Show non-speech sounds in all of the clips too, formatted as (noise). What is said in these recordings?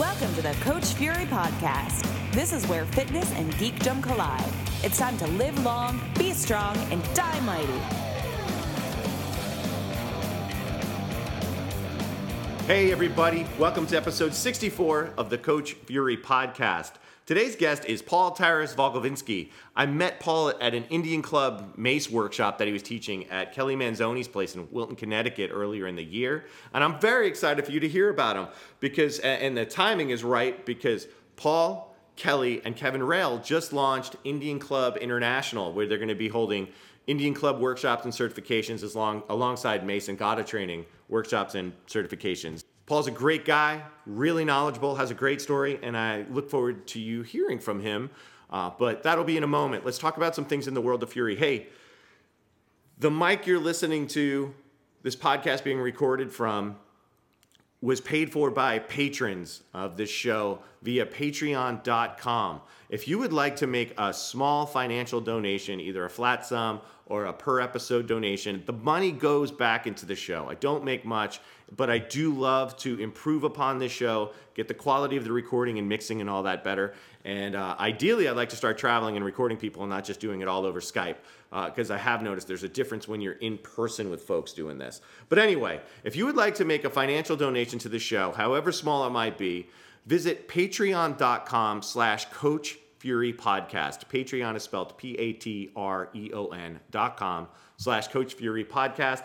Welcome to the Coach Fury Podcast. This is where fitness and geekdom collide. It's time to live long, be strong, and die mighty. Hey, everybody. Welcome to episode 64 of the Coach Fury podcast. Today's guest is Paul Taras Wolkowinski. I met Paul at an Indian Club mace workshop that he was teaching at Kelly Manzoni's place in Wilton, Connecticut earlier in the year. And I'm very excited for you to hear about him because, and the timing is right because Paul, Kelly, and Kevin Rail just launched Indian Club International, where they're going to be holding Indian Club workshops and certifications as long, alongside Mace and Gada training workshops and certifications. Paul's a great guy, really knowledgeable, has a great story, and I look forward to you hearing from him. Uh, but that'll be in a moment. Let's talk about some things in the world of Fury. Hey, the mic you're listening to, this podcast being recorded from, was paid for by patrons of this show via patreon.com. If you would like to make a small financial donation, either a flat sum or a per episode donation, the money goes back into the show. I don't make much, but I do love to improve upon this show, get the quality of the recording and mixing and all that better. And uh, ideally, I'd like to start traveling and recording people and not just doing it all over Skype, because uh, I have noticed there's a difference when you're in person with folks doing this. But anyway, if you would like to make a financial donation to the show, however small it might be, visit patreon.com slash coach fury podcast patreon is spelled p-a-t-r-e-o-n dot com slash coach fury podcast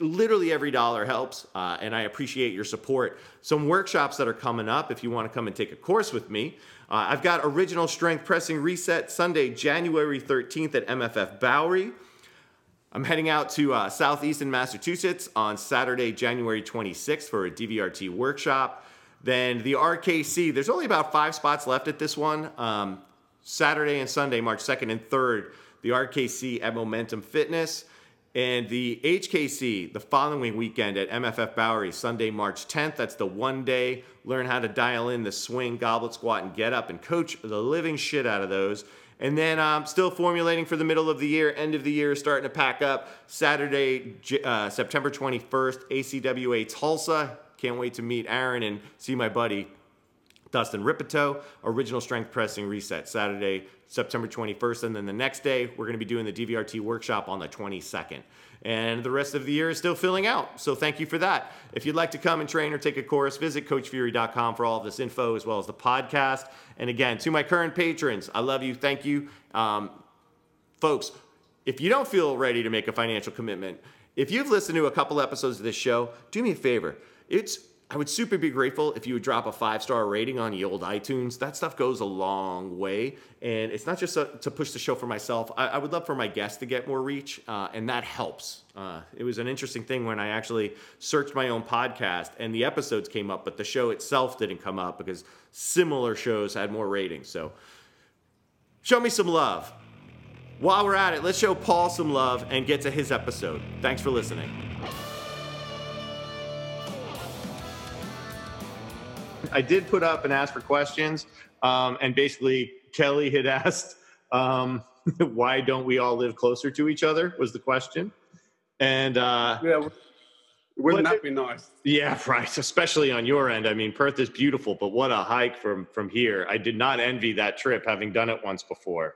literally every dollar helps uh, and i appreciate your support some workshops that are coming up if you want to come and take a course with me uh, i've got original strength pressing reset sunday january 13th at mff bowery i'm heading out to uh, southeastern massachusetts on saturday january 26th for a dvrt workshop then the RKC, there's only about five spots left at this one. Um, Saturday and Sunday, March 2nd and 3rd, the RKC at Momentum Fitness. And the HKC the following weekend at MFF Bowery, Sunday, March 10th. That's the one day. Learn how to dial in the swing, goblet squat, and get up and coach the living shit out of those. And then I'm um, still formulating for the middle of the year, end of the year, starting to pack up. Saturday, uh, September 21st, ACWA Tulsa. Can't wait to meet Aaron and see my buddy Dustin Rippetoe, original strength pressing reset Saturday, September 21st. And then the next day, we're going to be doing the DVRT workshop on the 22nd. And the rest of the year is still filling out. So thank you for that. If you'd like to come and train or take a course, visit CoachFury.com for all of this info as well as the podcast. And again, to my current patrons, I love you. Thank you. Um, folks, if you don't feel ready to make a financial commitment, if you've listened to a couple episodes of this show, do me a favor it's I would super be grateful if you would drop a five star rating on the old iTunes. That stuff goes a long way. And it's not just a, to push the show for myself. I, I, would love for my guests to get more reach, uh, and that helps. Uh, it was an interesting thing when I actually searched my own podcast and the episodes came up, but the show itself didn't come up because similar shows had more ratings. So show me some love. While we're at it, let's show Paul some love and get to his episode. Thanks for listening. I did put up and ask for questions, um, and basically Kelly had (laughs) asked, um, (laughs) "Why don't we all live closer to each other?" Was the question, and uh, yeah, wouldn't that be nice? Yeah, (laughs) right. Especially on your end. I mean, Perth is beautiful, but what a hike from from here. I did not envy that trip, having done it once before.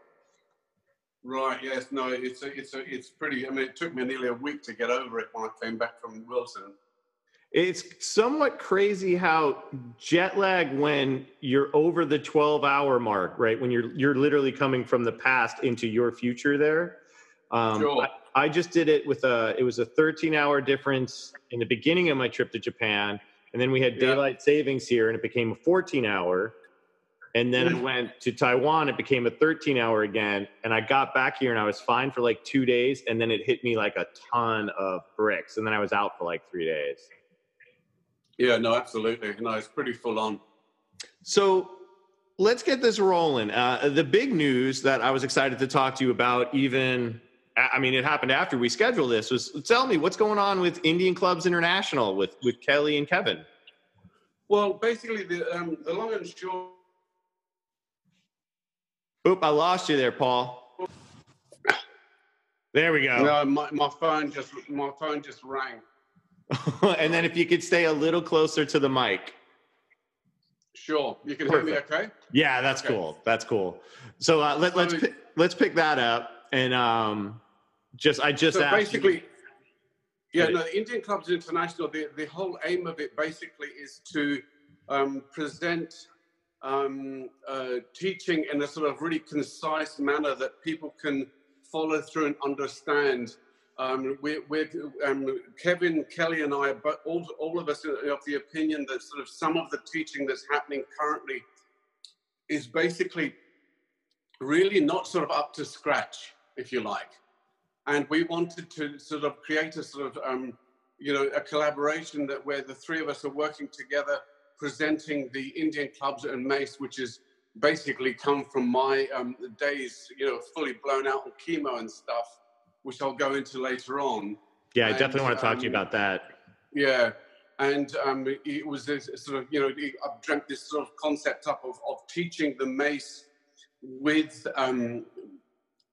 Right. Yes. No. It's a, it's a, it's pretty. I mean, it took me nearly a week to get over it when I came back from Wilton. It's somewhat crazy how jet lag when you're over the 12 hour mark, right? When you're you're literally coming from the past into your future there. Um, sure. I, I just did it with a it was a 13 hour difference in the beginning of my trip to Japan, and then we had daylight yeah. savings here, and it became a 14 hour. And then I went to Taiwan, it became a 13 hour again. And I got back here and I was fine for like two days. And then it hit me like a ton of bricks. And then I was out for like three days. Yeah, no, absolutely. No, it's pretty full on. So let's get this rolling. Uh, the big news that I was excited to talk to you about, even, I mean, it happened after we scheduled this, was tell me what's going on with Indian Clubs International with, with Kelly and Kevin. Well, basically, the, um, the long and short. Oop, I lost you there, Paul. There we go. No, my, my phone just my phone just rang. (laughs) and then if you could stay a little closer to the mic. Sure. You can Perfect. hear me okay? Yeah, that's okay. cool. That's cool. So uh, let, us pick, let's pick that up and um, just I just so basically. You, yeah, no, the Indian Clubs International. The the whole aim of it basically is to um, present um, uh, teaching in a sort of really concise manner that people can follow through and understand. Um, we're, we're um, Kevin, Kelly, and I, but all, all of us are of the opinion that sort of some of the teaching that's happening currently is basically really not sort of up to scratch, if you like. And we wanted to sort of create a sort of, um, you know, a collaboration that where the three of us are working together, presenting the Indian clubs and Mace, which is basically come from my um, days, you know, fully blown out on chemo and stuff, which I'll go into later on. Yeah, I and, definitely want to talk um, to you um, about that. Yeah, and um, it was this sort of, you know, I've dreamt this sort of concept up of, of teaching the mace with um,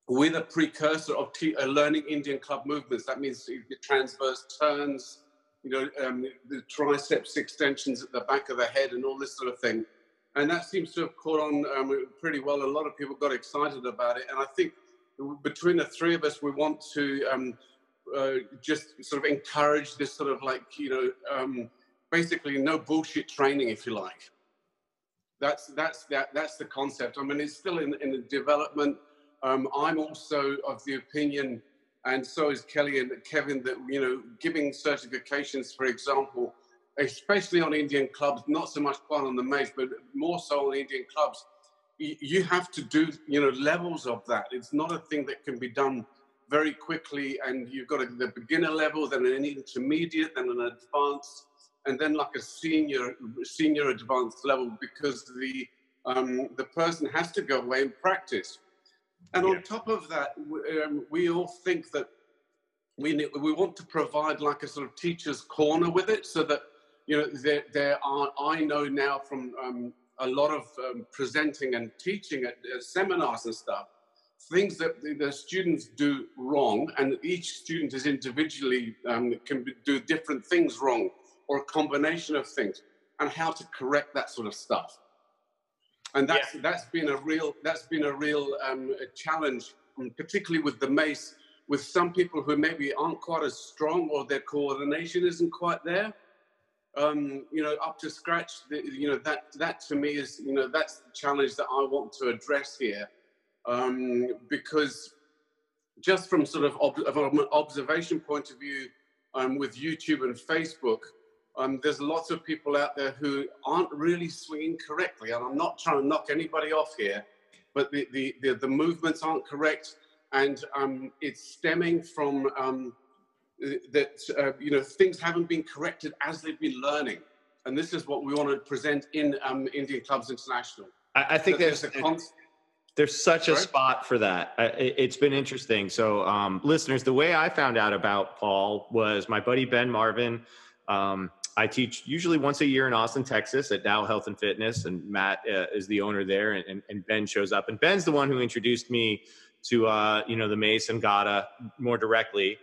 with a precursor of t- uh, learning Indian club movements. That means the transverse turns, you know, um, the triceps extensions at the back of the head, and all this sort of thing and that seems to have caught on um, pretty well. A lot of people got excited about it, and I think between the three of us, we want to um, uh, just sort of encourage this sort of like you know, um, basically no bullshit training, if you like. That's that's that that's the concept. I mean, it's still in in the development. Um, I'm also of the opinion, and so is Kelly and Kevin, that you know, giving certifications, for example especially on Indian clubs, not so much on the mace, but more so on Indian clubs, you have to do, you know, levels of that. It's not a thing that can be done very quickly and you've got a, the beginner level, then an intermediate, then an advanced, and then like a senior, senior advanced level because the, um, the person has to go away and practice. And yeah. on top of that, um, we all think that we, need, we want to provide like a sort of teacher's corner with it so that you know, there, there are, I know now from um, a lot of um, presenting and teaching at uh, seminars and stuff, things that the, the, students do wrong, and each student is individually um, can do different things wrong, or a combination of things, and how to correct that sort of stuff. And that's yeah. that's been a real that's been a real um, a challenge, um, particularly with the mace, with some people who maybe aren't quite as strong or their coordination isn't quite there um, you know, up to scratch. You know, that that to me is, you know, that's the challenge that I want to address here, um, because just from sort of ob- an observation point of view, um, with YouTube and Facebook, um, there's lots of people out there who aren't really swinging correctly, and I'm not trying to knock anybody off here, but the the the, the movements aren't correct, and um, it's stemming from um, that uh, you know things haven't been corrected as they've been learning, and this is what we want to present in um, Indian Clubs International. I, I think there's, there's, such a spot for that. it's been interesting. So, um, listeners, the way I found out about Paul was my buddy Ben Marvin. Um, I teach usually once a year in Austin, Texas at Dow Health and Fitness, and Matt uh, is the owner there, and, and, Ben shows up. And Ben's the one who introduced me to uh, you know the Mace and Gada more directly.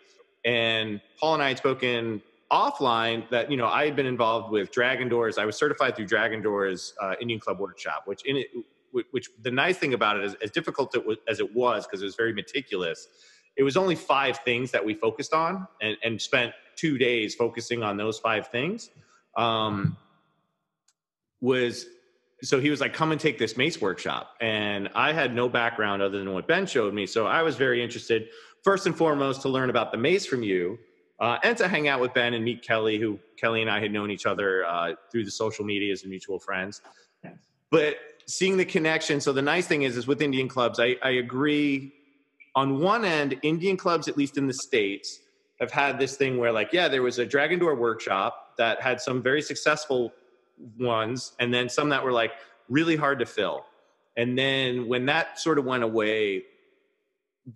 And Paul and I had spoken offline that you know I had been involved with Dragon Doors. I was certified through Dragon Doors uh, Indian Club Workshop, which in it, which the nice thing about it is as difficult as it was because it was very meticulous. It was only five things that we focused on and, and spent two days focusing on those five things. Um, was so he was like, "Come and take this mace workshop," and I had no background other than what Ben showed me, so I was very interested first and foremost to learn about the mace from you uh, and to hang out with Ben and meet Kelly, who Kelly and I had known each other uh, through the social medias and mutual friends. But seeing the connection. So the nice thing is, is with Indian clubs, I, I agree. On one end, Indian clubs, at least in the states, have had this thing where, like, yeah, there was a Dragon Door workshop that had some very successful ones, and then some that were like really hard to fill. And then when that sort of went away,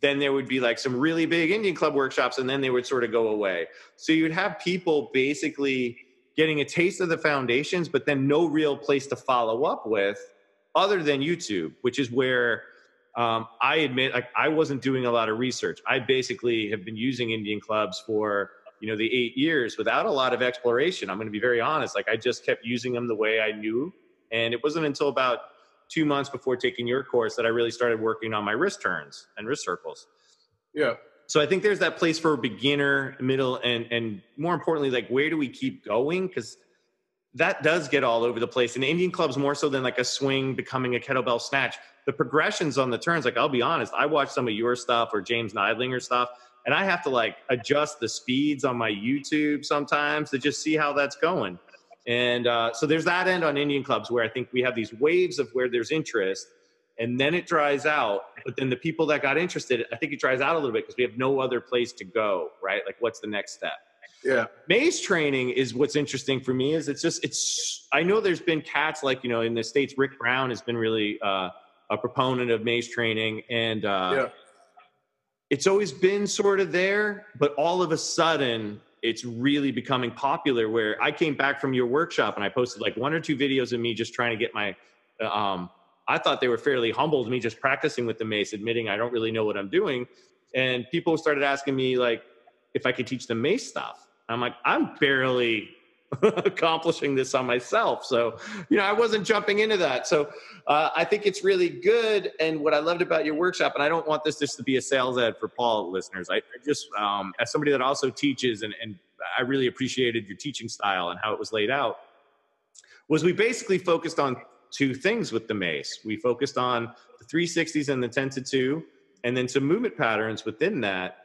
then there would be like some really big Indian club workshops, and then they would sort of go away. So you'd have people basically getting a taste of the foundations, but then no real place to follow up with other than YouTube, which is where um, I admit like I wasn't doing a lot of research. I basically have been using Indian clubs for you know the eight years without a lot of exploration. I'm going to be very honest. Like I just kept using them the way I knew And it wasn't until about two months before taking your course that I really started working on my wrist turns and wrist circles. Yeah. So I think there's that place for beginner, middle, and and more importantly, like where do we keep going? Because that does get all over the place. In Indian clubs, more so than like a swing becoming a kettlebell snatch, the progressions on the turns, like I'll be honest, I watch some of your stuff or James Neidlinger stuff, and I have to like adjust the speeds on my YouTube sometimes to just see how that's going. And uh, so there's that end on Indian clubs where I think we have these waves of where there's interest, and then it dries out. But then the people that got interested, I think it dries out a little bit because we have no other place to go, right? Like, what's the next step? Yeah. Mace training is what's interesting for me. Is it's just it's. I know there's been cats like you know in the states. Rick Brown has been really uh, a proponent of mace training, and uh, Yeah. it's always been sort of there, but all of a sudden it's really becoming popular. Where I came back from your workshop and I posted like one or two videos of me just trying to get my. Um, I thought they were fairly humble to me just practicing with the mace, admitting I don't really know what I'm doing, and people started asking me like if I could teach them mace stuff. I'm like, I'm barely (laughs) accomplishing this on myself. So, you know, I wasn't jumping into that. So, uh, I think it's really good. And what I loved about your workshop, and I don't want this just to be a sales ad for Paul listeners. I, I just, um, as somebody that also teaches, and, and I really appreciated your teaching style and how it was laid out, was we basically focused on two things with the mace. We focused on the 360s and the 10 to 2, and then some movement patterns within that.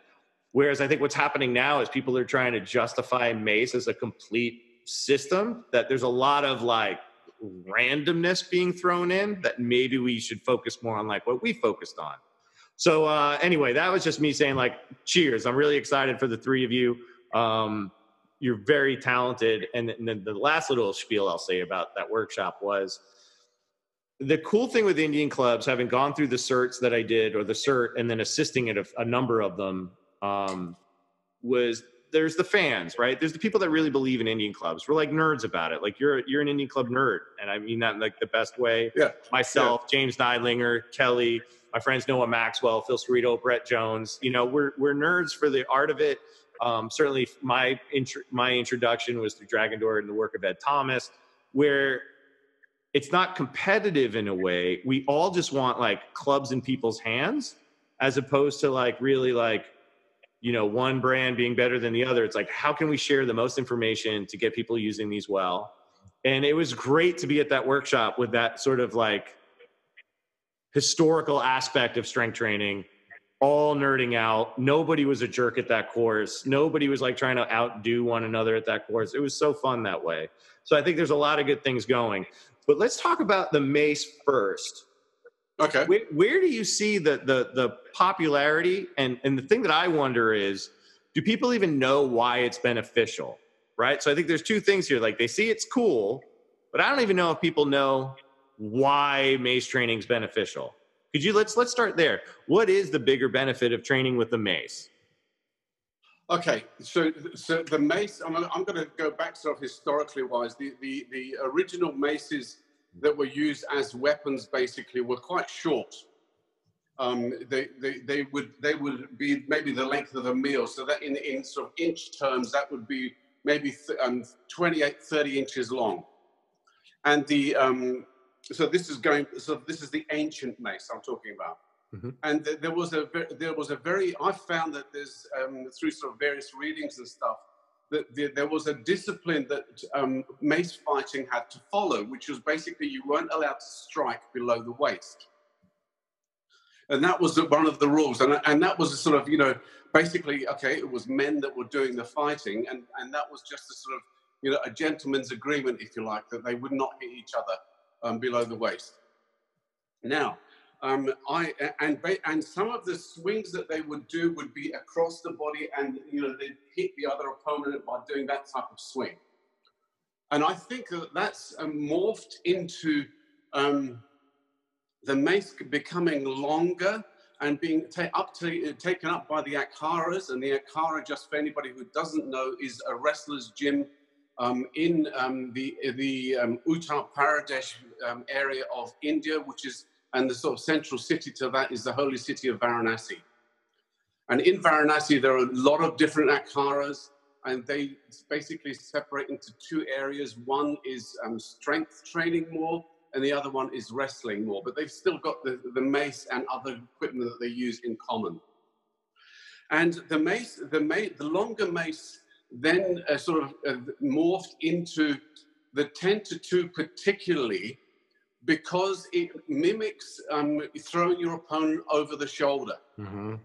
Whereas I think what's happening now is people are trying to justify mace as a complete system, that there's a lot of like randomness being thrown in that maybe we should focus more on like what we focused on. So uh, anyway, that was just me saying like, cheers. I'm really excited for the three of you. Um, you're very talented. And then the last little spiel I'll say about that workshop was the cool thing with Indian clubs, having gone through the certs that I did or the cert and then assisting at a, a number of them, um, was there's the fans, right? There's the people that really believe in Indian clubs. We're like nerds about it. Like you're you're an Indian club nerd, and I mean that in like the best way. Yeah. Myself, James Neidlinger, Kelly, my friends Noah Maxwell, Phil Scarito, Brett Jones. You know, we're we're nerds for the art of it. Um, certainly, my intro, my introduction was through Dragon Door and the work of Ed Thomas, where it's not competitive in a way. We all just want like clubs in people's hands, as opposed to like really like you know one brand being better than the other. It's like how can we share the most information to get people using these well? And it was great to be at that workshop with that sort of like historical aspect of strength training all nerding out. Nobody was a jerk at that course. Nobody was like trying to outdo one another at that course. It was so fun that way. So i think there's a lot of good things going. But let's talk about the mace first Okay. where, where do you see the, the the popularity and and the thing that i wonder is do people even know why it's beneficial right so i think there's two things here like they see it's cool but i don't even know if people know why mace training is beneficial could you let's let's start there what is the bigger benefit of training with the mace Okay, so so the mace. I'm, I'm going to go back sort of historically wise. The, the the original maces that were used as weapons basically were quite short. Um, they, they they would they would be maybe the length of a meal. So that in in sort of inch terms, that would be maybe th- um, 28, 30 inches long. And the um, so this is going. So this is the ancient mace I'm talking about and th- there was a there was a very I found that there's um, through sort of various readings and stuff that the, there was a discipline that um, mace fighting had to follow, which was basically you weren't allowed to strike below the waist, and that was one of the rules, and and that was a sort of you know basically okay it was men that were doing the fighting, and and that was just a sort of you know a gentleman's agreement if you like that they would not hit each other um, below the waist. Now um, I and and some of the swings that they would do would be across the body, and you know they'd hit the other opponent by doing that type of swing. And I think that that's um, morphed into um, the mace becoming longer and being up to, taken up by the akharas. And the akhara, just for anybody who doesn't know, is a wrestler's gym um, in um, the the um, Uttar Pradesh um, area of India, which is and the sort of central city to that is the holy city of Varanasi. And in Varanasi, there are a lot of different akharas, and they basically separate into two areas. One is um, strength training more, and the other one is wrestling more. But they've still got the, the mace and other equipment that they use in common. And the mace, the, mace, the longer mace then uh, sort of uh, morphed into the 10 to 2 particularly because it mimics um, throwing your opponent over the shoulder. Mm-hmm.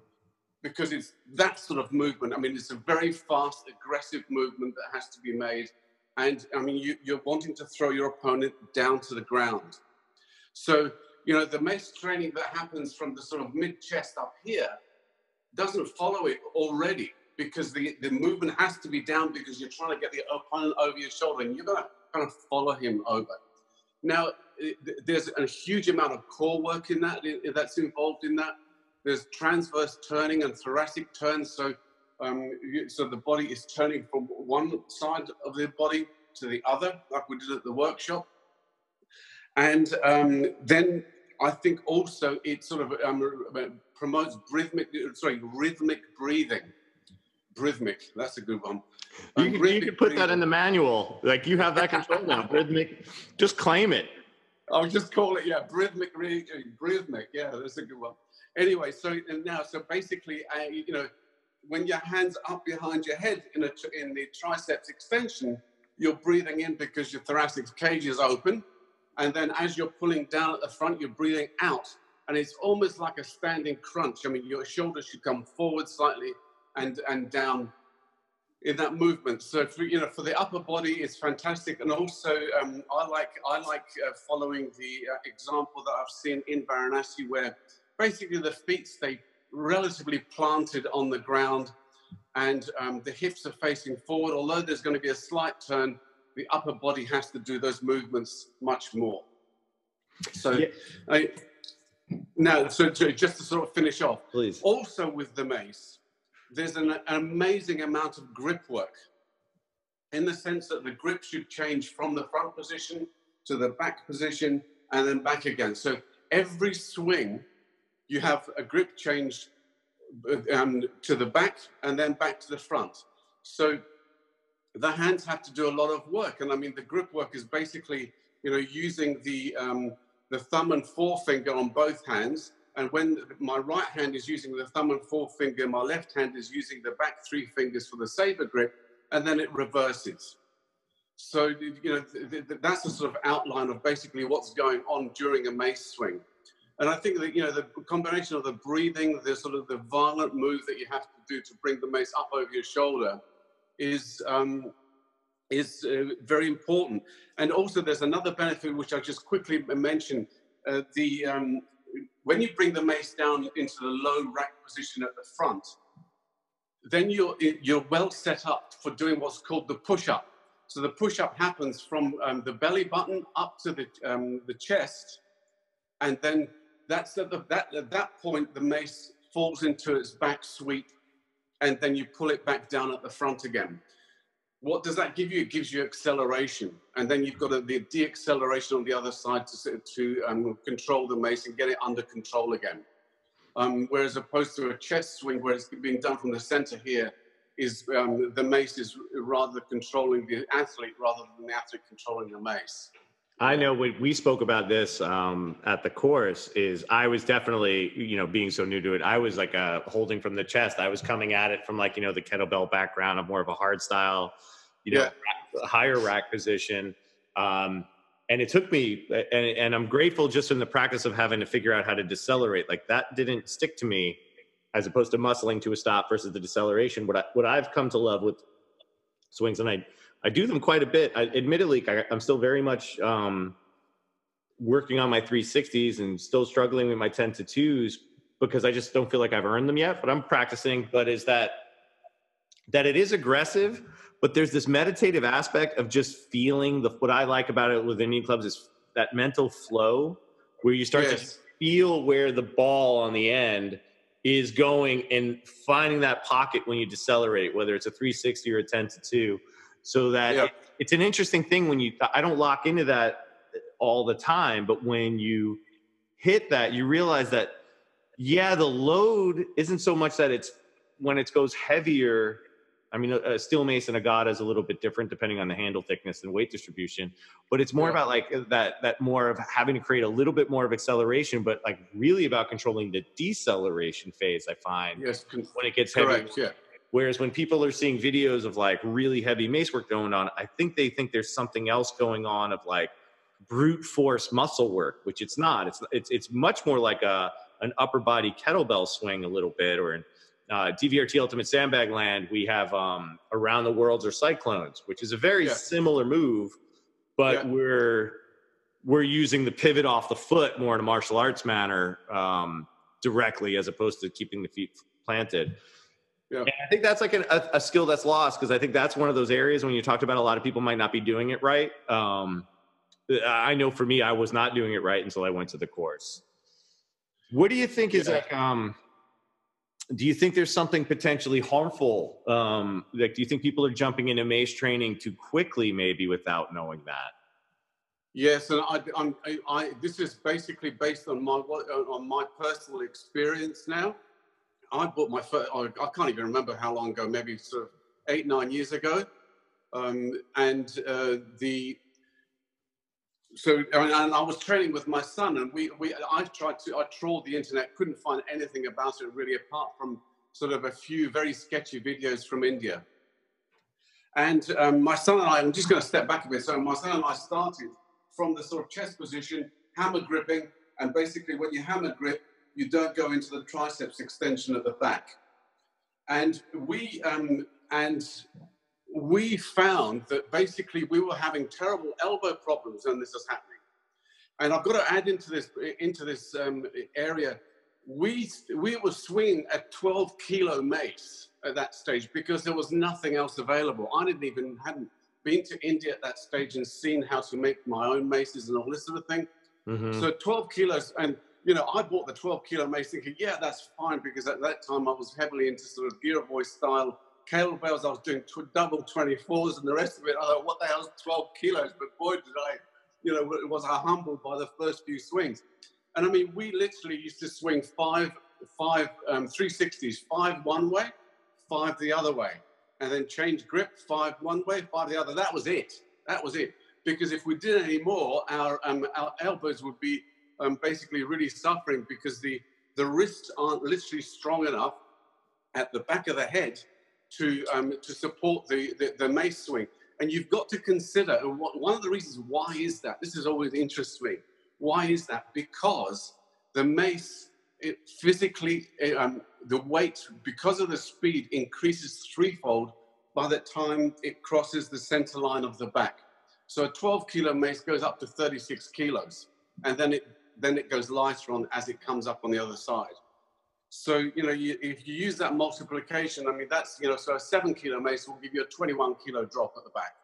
Because it's that sort of movement. I mean, it's a very fast, aggressive movement that has to be made. And I mean, you, you're wanting to throw your opponent down to the ground. So, you know, the mace training that happens from the sort of mid chest up here doesn't follow it already because the, the movement has to be down because you're trying to get the opponent over your shoulder and you're going to kind of follow him over. Now, there's a huge amount of core work in that that's involved in that. There's transverse turning and thoracic turns. So, um, so the body is turning from one side of the body to the other, like we did at the workshop. And um, then I think also it sort of um, promotes rhythmic, sorry, rhythmic breathing. Rhythmic, that's a good one. You, can, you can put that in the manual. Like you have that control now. (laughs) Rhythmic, just claim it. I'll just call it, yeah, rhythmic, rhythmic. Yeah, that's a good one. Anyway, so and now, so basically, uh, you know, when your hands up behind your head in, a, in the triceps extension, you're breathing in because your thoracic cage is open. And then as you're pulling down at the front, you're breathing out. And it's almost like a standing crunch. I mean, your shoulders should come forward slightly and, and down in that movement. So for, you know, for the upper body, it's fantastic. And also, um, I like I like uh, following the uh, example that I've seen in Varanasi, where basically the feet stay relatively planted on the ground, and um, the hips are facing forward. Although there's going to be a slight turn, the upper body has to do those movements much more. So, yeah. I, now, so to, just to sort of finish off, please. Also with the mace, there's an, an amazing amount of grip work in the sense that the grip should change from the front position to the back position and then back again. So every swing, you have a grip change um, to the back and then back to the front. So the hands have to do a lot of work. And I mean, the grip work is basically, you know, using the, um, the thumb and forefinger on both hands. And when my right hand is using the thumb and forefinger, my left hand is using the back three fingers for the saber grip, and then it reverses. So, you know, th th that's the sort of outline of basically what's going on during a mace swing. And I think that, you know, the combination of the breathing, the sort of the violent move that you have to do to bring the mace up over your shoulder, is um, is uh, very important. And also, there's another benefit which I just quickly mention: uh, the um, when you bring the mace down into the low rack position at the front, then you're you're well set up for doing what's called the push-up. So the push-up happens from um, the belly button up to the um, the chest, and then that's at the, that at that point the mace falls into its back sweep and then you pull it back down at the front again. What does that give you? It gives you acceleration. And then you've got a, the deacceleration on the other side to, to um, control the mace and get it under control again. Um, whereas opposed to a chest swing where it's being done from the center here, is um, the mace is rather controlling the athlete rather than the athlete controlling the mace. I know when we spoke about this um, at the course is I was definitely, you know, being so new to it, I was like uh, holding from the chest. I was coming at it from like, you know, the kettlebell background of more of a hard style, you know, yeah. higher rack position. Um, and it took me, and, and I'm grateful just in the practice of having to figure out how to decelerate. Like that didn't stick to me as opposed to muscling to a stop versus the deceleration. What I, what I've come to love with swings, and I, I do them quite a bit. I, admittedly, I, am still very much um, working on my 360s and still struggling with my 10 to 2s because I just don't feel like I've earned them yet. But I'm practicing. But is that that it is aggressive, but there's this meditative aspect of just feeling the. What I like about it with Indian clubs is that mental flow where you start yes. to feel where the ball on the end is going and finding that pocket when you decelerate, whether it's a 360 or a 10 to 2 so that yeah. it, it's an interesting thing when you i don't lock into that all the time but when you hit that you realize that yeah the load isn't so much that it's when it goes heavier I mean, a, steel mace and a gada is a little bit different depending on the handle thickness and weight distribution, but it's more yeah. about like that that more of having to create a little bit more of acceleration, but like really about controlling the deceleration phase. I find yes, when it gets heavy. Yeah. Whereas when people are seeing videos of like really heavy mace work going on, I think they think there's something else going on of like brute force muscle work, which it's not. It's it's it's much more like a an upper body kettlebell swing a little bit, or in uh, DVRT Ultimate Sandbag Land, we have um, Around the Worlds or Cyclones, which is a very yeah. similar move, but yeah. we're we're using the pivot off the foot more in a martial arts manner um, directly, as opposed to keeping the feet planted. Yeah. And I think that's like an, a, a, skill that's lost because I think that's one of those areas when you talked about a lot of people might not be doing it right. Um, I know for me, I was not doing it right until I went to the course. What do you think is like? Um, do you think there's something potentially harmful? Um, like, do you think people are jumping into mace training too quickly, maybe without knowing that? Yes, and I, I'm, I, I, this is basically based on my on my personal experience. Now, I bought my first. I, can't even remember how long ago. Maybe sort of eight, nine years ago. Um, and uh, the so and I was training with my son, and we, we I tried to I trawled the internet, couldn't find anything about it really, apart from sort of a few very sketchy videos from India. And um, my son and I, I'm just going to step back a bit. So my son and I started from the sort of chest position, hammer gripping, and basically when you hammer grip, you don't go into the triceps extension at the back. And we um, and we found that basically we were having terrible elbow problems when this was happening. And I've got to add into this into this um, area, we we were swinging a 12 kilo mace at that stage because there was nothing else available. I didn't even hadn't been to India at that stage and seen how to make my own maces and all this sort of thing. Mm-hmm. So 12 kilos, and you know, I bought the 12 kilo mace thinking, yeah, that's fine because at that time I was heavily into sort of Girevoy style kettlebells, I was doing tw- double 24s and the rest of it. I thought, what the hell's 12 kilos? But boy, did I, you know, was I humbled by the first few swings. And I mean, we literally used to swing five, five um, 360s, five one way, five the other way, and then change grip, five one way, five the other. That was it. That was it. Because if we did any more, our, um, our elbows would be um, basically really suffering because the, the wrists aren't literally strong enough at the back of the head to, um, to support the, the, the, mace swing. And you've got to consider, and what, one of the reasons why is that, this is always interests me. Why is that? Because the mace, it physically, it, um, the weight, because of the speed, increases threefold by the time it crosses the center line of the back. So a 12 kilo mace goes up to 36 kilos, and then it then it goes lighter on as it comes up on the other side. So, you know, you, if you use that multiplication, I mean, that's, you know, so a seven kilo mace will give you a 21 kilo drop at the back.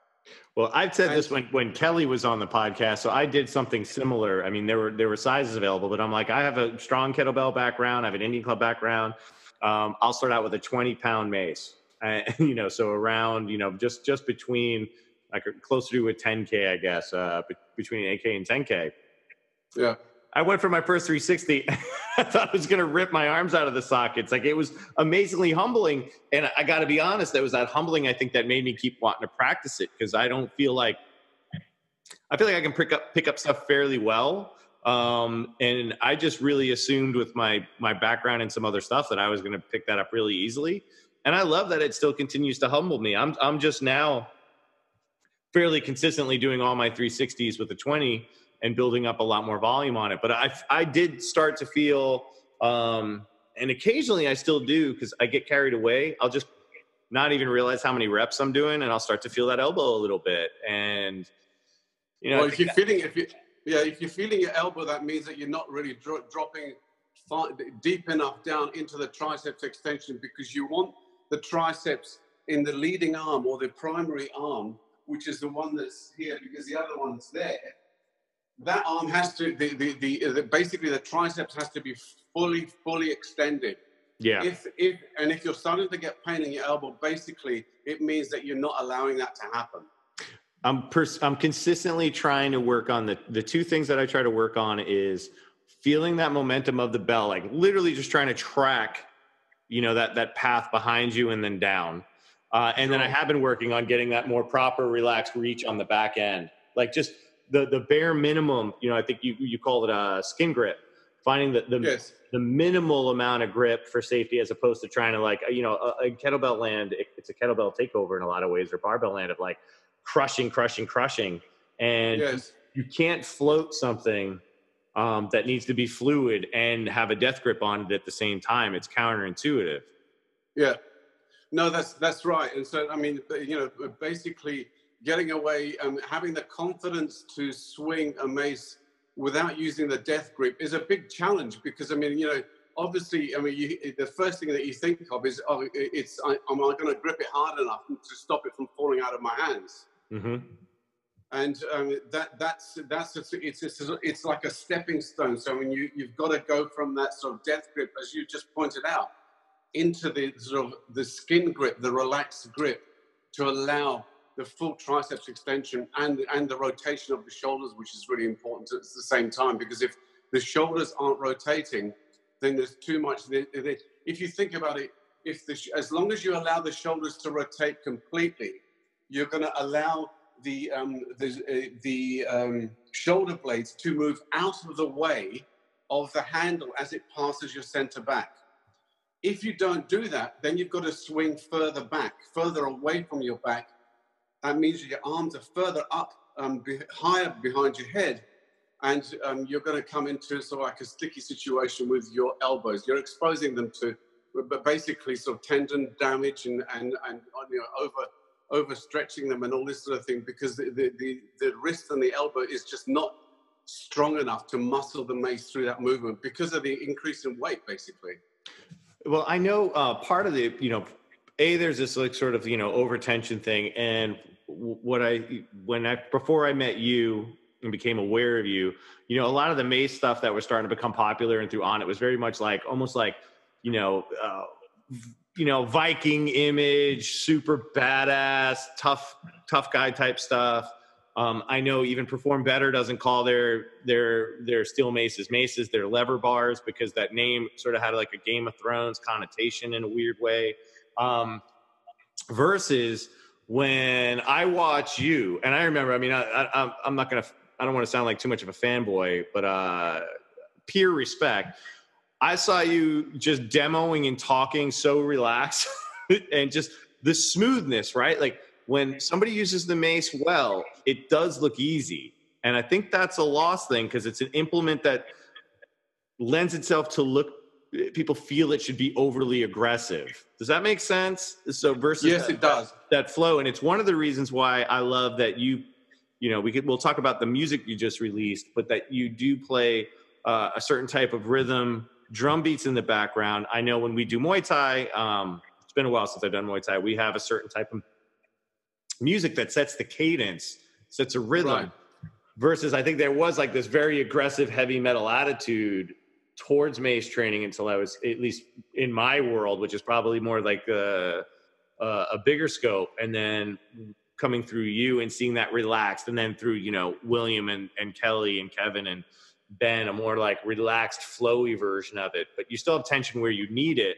Well, I've said and, this when, when Kelly was on the podcast. So I did something similar. I mean, there were, there were sizes available, but I'm like, I have a strong kettlebell background. I have an Indian club background. Um, I'll start out with a 20 pound mace, uh, (laughs) you know, so around, you know, just, just between like closer to a 10K, I guess, uh, between 8K and 10K. Yeah. I went for my first 360. (laughs) I thought I was going to rip my arms out of the sockets. Like it was amazingly humbling. And I got to be honest, that was that humbling, I think, that made me keep wanting to practice it because I don't feel like, I feel like I can pick up, pick up stuff fairly well. Um, and I just really assumed with my, my background and some other stuff that I was going to pick that up really easily. And I love that it still continues to humble me. I'm, I'm just now fairly consistently doing all my 360s with the 20 and building up a lot more volume on it. But I, I did start to feel, um, and occasionally I still do because I get carried away. I'll just not even realize how many reps I'm doing, and I'll start to feel that elbow a little bit. And you know, well, if you're that, feeling, if you yeah, if you're feeling your elbow, that means that you're not really dro- dropping far, deep enough down into the triceps extension because you want the triceps in the leading arm or the primary arm, which is the one that's here because the other one's there that arm has to the, the, the, the, basically the triceps has to be fully fully extended. Yeah. If if and if you're starting to get pain in your elbow basically it means that you're not allowing that to happen. I'm pers- i'm consistently trying to work on the the two things that i try to work on is feeling that momentum of the bell like literally just trying to track you know that that path behind you and then down. Uh, and then I have been working on getting that more proper, relaxed reach on the back end, like just the the bare minimum. You know, I think you you call it a skin grip, finding the the, Yes. the minimal amount of grip for safety, as opposed to trying to like you know a, a kettlebell land. It, it's a kettlebell takeover in a lot of ways, or barbell land of like crushing, crushing, crushing, and Yes. you can't float something um, that needs to be fluid and have a death grip on it at the same time. It's counterintuitive. Yeah, no, that's that's right. And so, I mean, you know, basically getting away, um, having the confidence to swing a mace without using the death grip is a big challenge because, I mean, you know, obviously, I mean, you, the first thing that you think of is, oh, it's, I, am I going to grip it hard enough to stop it from falling out of my hands? Mm-hmm. and um, that that's that's it's it's, it's it's like a stepping stone. So when you you've got to go from that sort of death grip, as you just pointed out, into the sort of the skin grip, the relaxed grip, to allow the full triceps extension and and the rotation of the shoulders, which is really important at the same time. Because if the shoulders aren't rotating, then there's too much. If you think about it, if the as long as you allow the shoulders to rotate completely, you're going to allow the um, the, uh, the um, shoulder blades to move out of the way of the handle as it passes your center back. If you don't do that, then you've got to swing further back, further away from your back. That means that your arms are further up, um, be, higher behind your head, and um, you're going to come into sort of like a sticky situation with your elbows. You're exposing them to, but basically, sort of tendon damage and and and you know over overstretching them and all this sort of thing because the, the, the, the, wrist and the elbow is just not strong enough to muscle the mace through that movement because of the increase in weight, basically. Well, I know uh, part of the, you know, a there's this like sort of you know overtension thing, and what I when I before I met you and became aware of you, you know, a lot of the mace stuff that was starting to become popular and through on it was very much like almost like you know. Uh, you know Viking image, super badass, tough tough guy type stuff. Um, I know even Perform Better doesn't call their their their steel maces maces. They're lever bars because that name sort of had like a Game of Thrones connotation in a weird way. Um, versus when I watch you, and I remember, I mean, I, I, I'm not gonna, I don't want to sound like too much of a fanboy, but uh, peer respect I saw you just demoing and talking so relaxed (laughs) and just the smoothness, right? Like when somebody uses the mace well, it does look easy. And I think that's a lost thing because it's an implement that lends itself to look people feel it should be overly aggressive. Does that make sense? So versus Yes, that, it does. That flow and it's one of the reasons why I love that you you know, we could we'll talk about the music you just released, but that you do play uh, a certain type of rhythm drum beats in the background. I know when we do Muay Thai, um, it's been a while since I've done Muay Thai. We have a certain type of music that sets the cadence, sets a rhythm. Right. Versus, I think there was like this very aggressive heavy metal attitude towards mace training until I was, at least in my world, which is probably more like a, a, a bigger scope. And then coming through you and seeing that relaxed, and then through you know William and, and Kelly and Kevin and Ben, a more like relaxed, flowy version of it, but you still have tension where you need it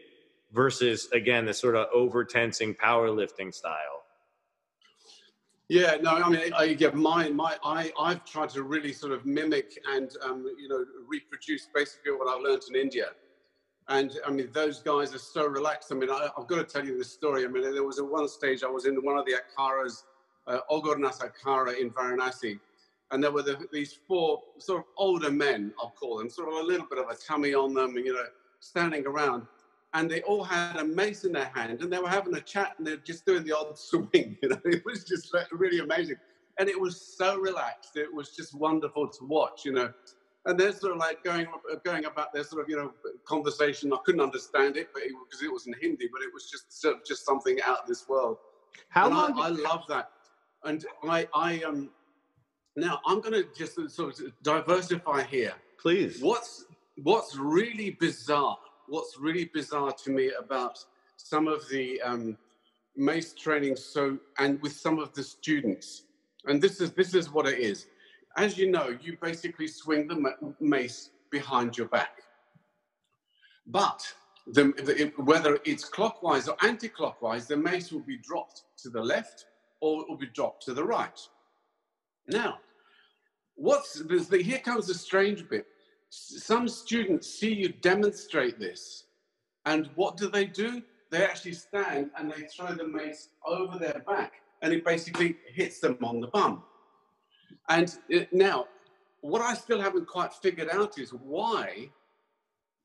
versus again the sort of over tensing powerlifting style. Yeah, no, I mean, I get mine. My, I, I've tried to really sort of mimic and um, you know reproduce basically what I've learned in India. And I mean, those guys are so relaxed. I mean, I, have got to tell you this story. I mean, there was at one stage I was in one of the Akharas, uh, Ogornath Akhara in Varanasi, and there were the, these four sort of older men, I'll call them, sort of a little bit of a tummy on them, you know, standing around. And they all had a mace in their hand and they were having a chat and they're just doing the odd (laughs) swing. You know, it was just really amazing. And it was so relaxed. It was just wonderful to watch, you know. And they're sort of like going going about their sort of, you know, conversation. I couldn't understand it but because it, it was in Hindi, but it was just sort of just something out of this world. How and long? I, I love that. And I, I um, now I'm going to just sort of diversify here. Please. What's what's really bizarre? What's really bizarre to me about some of the um, mace training, so and with some of the students, and this is this is what it is. As you know, you basically swing the mace behind your back, but the, the, whether it's clockwise or anti-clockwise, the mace will be dropped to the left or it will be dropped to the right. Now, what's the, here comes the strange bit. Some students see you demonstrate this, and what do they do? They actually stand and they throw the mace over their back, and it basically hits them on the bum. And it, now, what I still haven't quite figured out is why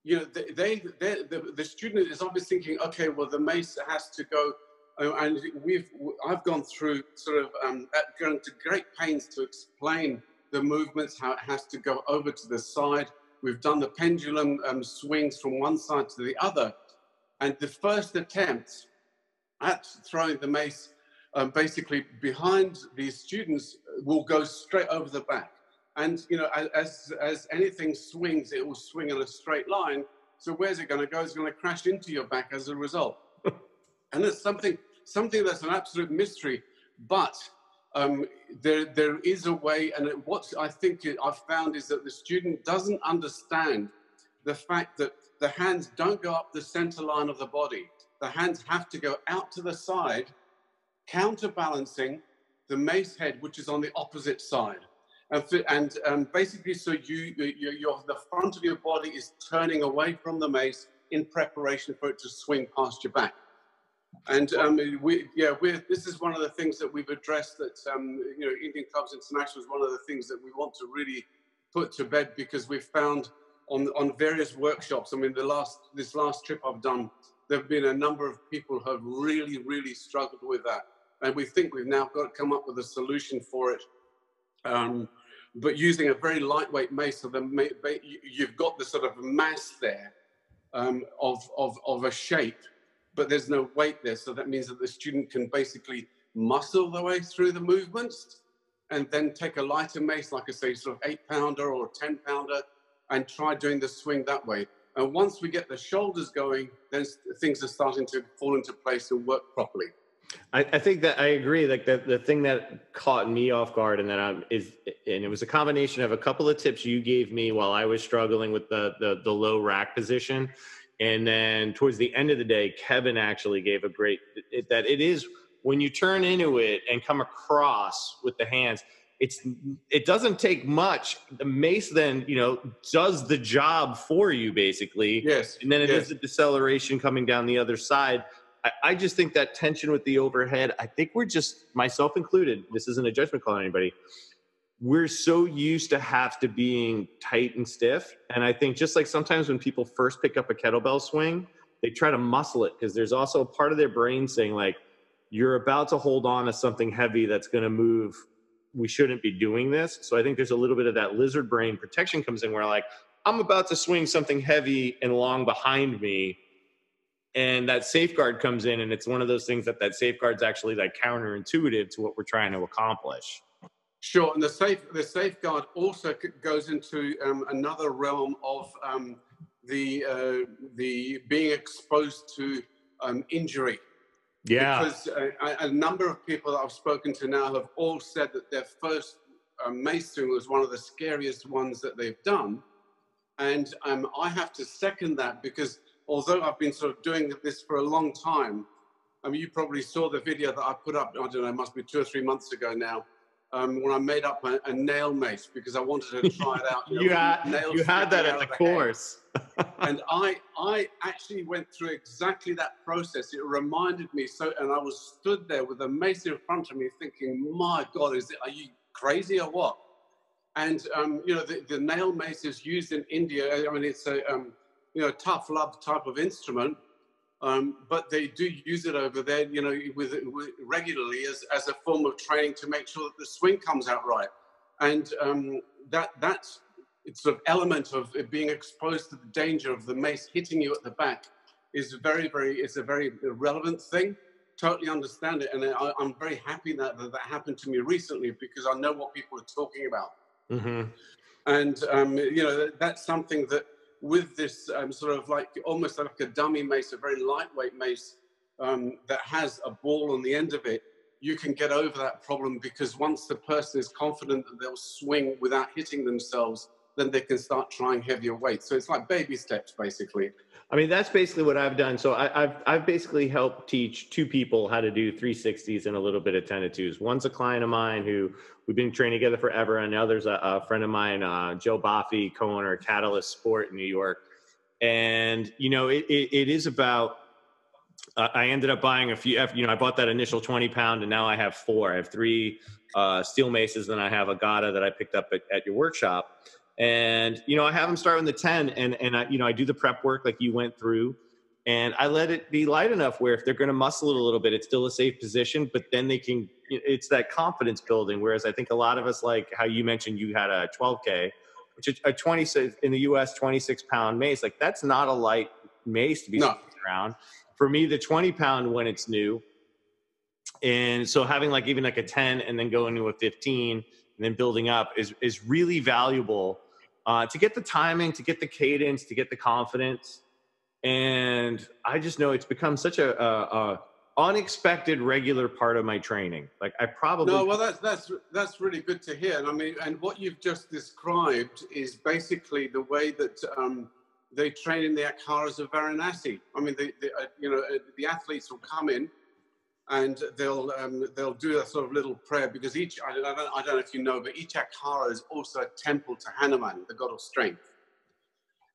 you know, they, they, they, the, the student is obviously thinking, okay, well, the mace has to go, uh, and we've, I've gone through sort of um, going to great pains to explain the movements, how it has to go over to the side. We've done the pendulum um, swings from one side to the other. And the first attempt at throwing the mace um, basically behind these students will go straight over the back. And you know, as as anything swings, it will swing in a straight line. So where's it going to go? It's going to crash into your back as a result. (laughs) and it's something something that's an absolute mystery. But um, there there is a way, and what I think I've found is that the student doesn't understand the fact that the hands don't go up the center line of the body. The hands have to go out to the side, counterbalancing the mace head, which is on the opposite side. And, and um, basically, so you, you, your, the front of your body is turning away from the mace in preparation for it to swing past your back. And um, we, yeah, this is one of the things that we've addressed. That um, you know, Indian Clubs International is one of the things that we want to really put to bed because we've found on on various workshops. I mean, the last this last trip I've done, there have been a number of people who have really, really struggled with that, and we think we've now got to come up with a solution for it um, but using a very lightweight mace, so the, you've got the sort of mass there um, of, of, of a shape, but there's no weight there. So that means that the student can basically muscle the way through the movements and then take a lighter mace, like I say, sort of eight pounder or 10 pounder, and try doing the swing that way. And once we get the shoulders going, then things are starting to fall into place and work properly. I, I, think that I agree. Like the, the thing that caught me off guard and that I'm is, and it was a combination of a couple of tips you gave me while I was struggling with the, the, the low rack position. And then towards the end of the day, Kevin actually gave a great, it, that it is when you turn into it and come across with the hands, it's, it doesn't take much. The mace then, you know, does the job for you basically. Yes. And then it yes. is the deceleration coming down the other side I, I just think that tension with the overhead, I think we're just, myself included, this isn't a judgment call on anybody. We're so used to have to being tight and stiff. And I think just like sometimes when people first pick up a kettlebell swing, they try to muscle it because there's also a part of their brain saying, like, you're about to hold on to something heavy that's going to move. We shouldn't be doing this. So I think there's a little bit of that lizard brain protection comes in where, like, I'm about to swing something heavy and long behind me and that safeguard comes in and it's one of those things that that safeguard's actually like counterintuitive to what we're trying to accomplish sure and the safe the safeguard also goes into um, another realm of um, the uh, the being exposed to um, injury. Yeah. Because uh, a, a, number of people that i've spoken to now have all said that their first um, mace swing was one of the scariest ones that they've done. And um, i have to second that because although I've been sort of doing this for a long time, I mean, you probably saw the video that I put up, I don't know, it must be two or three months ago now, um, when I made up a, a, nail mace because I wanted to try it out. You, (laughs) know, you had, you had that at the, the course. (laughs) and I, I actually went through exactly that process. It reminded me so, and I was stood there with a mace in front of me thinking, my God, is it, are you crazy or what? And, um, you know, the, the, nail mace is used in India. I mean, it's a, um, you know, tough love type of instrument. Um, but they do use it over there, you know, with, with, regularly as, as a form of training to make sure that the swing comes out right. And um, that that's sort of element of being exposed to the danger of the mace hitting you at the back is very, very, it's a very relevant thing. Totally understand it. And I, am very happy that, that, that happened to me recently because I know what people are talking about. Mm-hmm. And, um, you know, that's something that with this um, sort of like almost like a dummy mace, a very lightweight mace um, that has a ball on the end of it, you can get over that problem because once the person is confident that they'll swing without hitting themselves, then they can start trying heavier weights. So it's like baby steps, basically. I mean, that's basically what I've done. So I, have I've basically helped teach two people how to do 360s and a little bit of 10 to 2s. One's a client of mine who we've been training together forever, and the other's a, a friend of mine, uh, Joe Boffy, co-owner Catalyst Sport in New York. And you know, it, it, it is about. Uh, I ended up buying a few. You know, I bought that initial 20 pound, and now I have four. I have three uh, steel maces, and I have a Gada that I picked up at, at your workshop and you know i have them start on the 10 and and i you know i do the prep work like you went through. And i let it be light enough where if they're going to muscle it a little bit it's still a safe position but then they can it's that confidence building. Whereas i think a lot of us like how you mentioned you had a 12k which is a 26 in the us 26 pound mace like that's not a light mace to be no. around. For me the 20 pound when it's new. And so having like even like a 10 and then going to a 15 and then building up is is really valuable uh, to get the timing, to get the cadence, to get the confidence. And I just know it's become such a, a, a unexpected regular part of my training. Like I probably no. Well, that's that's that's really good to hear. And I mean, and what you've just described is basically the way that um, they train in the Akharas of Varanasi. I mean, the, the uh, you know uh, the athletes will come in and they'll um, they'll do a sort of little prayer because each I don't, I don't know if you know, but each is also a temple to Hanuman, the god of strength.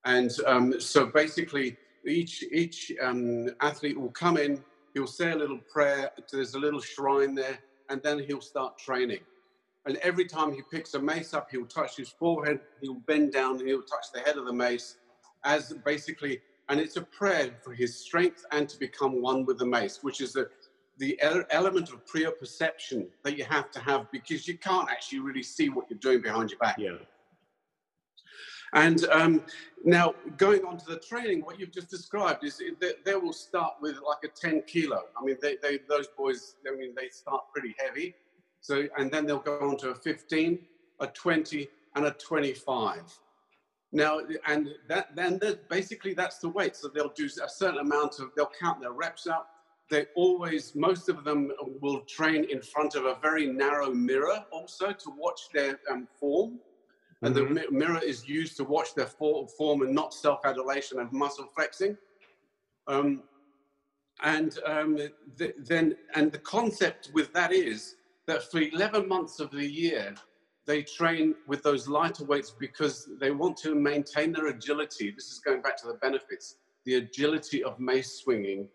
And um, so basically, each each um, athlete will come in, he'll say a little prayer. There's a little shrine there, and then he'll start training. And every time he picks a mace up, he'll touch his forehead, he'll bend down, and he'll touch the head of the mace, as basically. And it's a prayer for his strength and to become one with the mace, which is the the element of prior perception that you have to have because you can't actually really see what you're doing behind your back. Yeah. And um, now going on to the training, what you've just described is they, they, will start with like a 10 kilo. I mean, they, they, those boys, I mean, they start pretty heavy. So, and then they'll go on to a 15, a 20, and a 25. Now, and that then basically that's the weight. So they'll do a certain amount of, they'll count their reps up they always, most of them will train in front of a very narrow mirror also to watch their um, form. And mm-hmm. the mirror is used to watch their form and not self adulation and muscle flexing. Um, and um, the, then, and the concept with that is that for 11 months of the year, they train with those lighter weights because they want to maintain their agility. This is going back to the benefits, the agility of mace swinging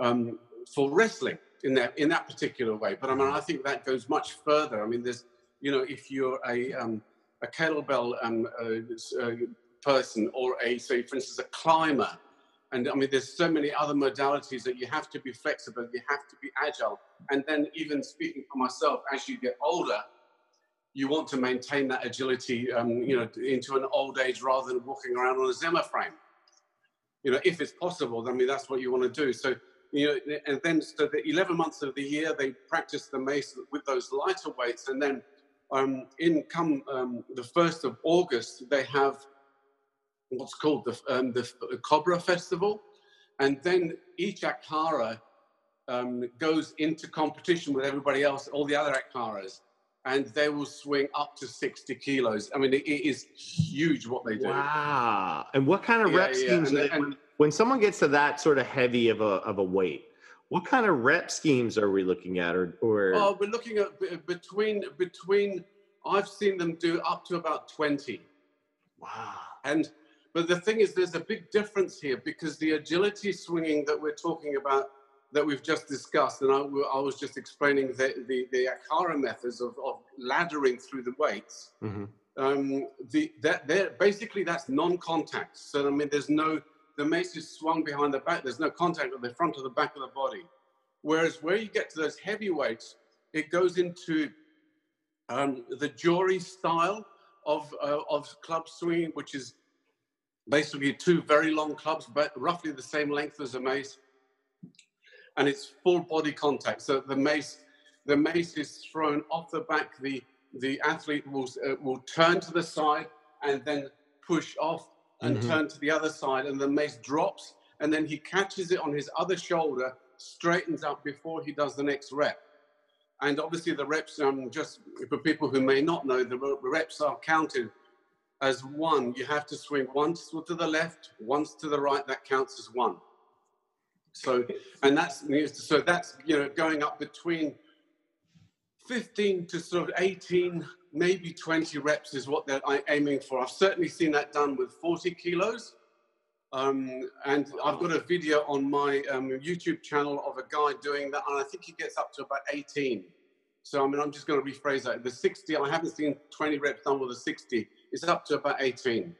um, for wrestling in that in that particular way. But I mean, I think that goes much further. I mean, there's you know, if you're a um, a kettlebell um, uh, uh, person or a say, for instance, a climber, and I mean, there's so many other modalities that you have to be flexible, you have to be agile, and then even speaking for myself, as you get older. You want to maintain that agility, um, you know, into an old age rather than walking around on a Zimmer frame. You know, if it's possible, I mean, that's what you want to do. So you know, and then so the 11 months of the year they practice the mace with those lighter weights, and then um, in come um, the first of August they have what's called the um, the Cobra Festival, and then each Akhara um, goes into competition with everybody else, all the other Akharas, and they will swing up to 60 kilos. I mean, it, it is huge what they do. Wow! And what kind of yeah, rep schemes? Yeah. And, and, when someone gets to that sort of heavy of a of a weight, what kind of rep schemes are we looking at, or or? Oh, we're looking at between between. I've seen them do up to about twenty. Wow. And but the thing is, there's a big difference here because the agility swinging that we're talking about, that we've just discussed, and I, I was just explaining the the, the Akhara methods of, of laddering through the weights. Mm-hmm. Um, the that basically that's non-contact. So I mean, there's no the mace is swung behind the back. There's no contact with the front or the back of the body. Whereas where you get to those heavyweights, it goes into um, the Jory style of, uh, of club swinging, which is basically two very long clubs, but roughly the same length as a mace. And it's full body contact. So the mace, the mace is thrown off the back. The, the athlete will, uh, will turn to the side and then push off and mm-hmm. turn to the other side, and the mace drops, and then he catches it on his other shoulder, straightens up before he does the next rep. And obviously, the reps, um, just for people who may not know, the reps are counted as one. You have to swing once to the left, once to the right. That counts as one. So, and that's so that's you know going up between 15 to sort of 18, maybe 20 reps is what they're aiming for. I've certainly seen that done with 40 kilos. Um, and I've got a video on my um, YouTube channel of a guy doing that, and I think he gets up to about 18. So I mean, I'm just going to rephrase that. The 60, I haven't seen 20 reps done with a 60. It's up to about 18.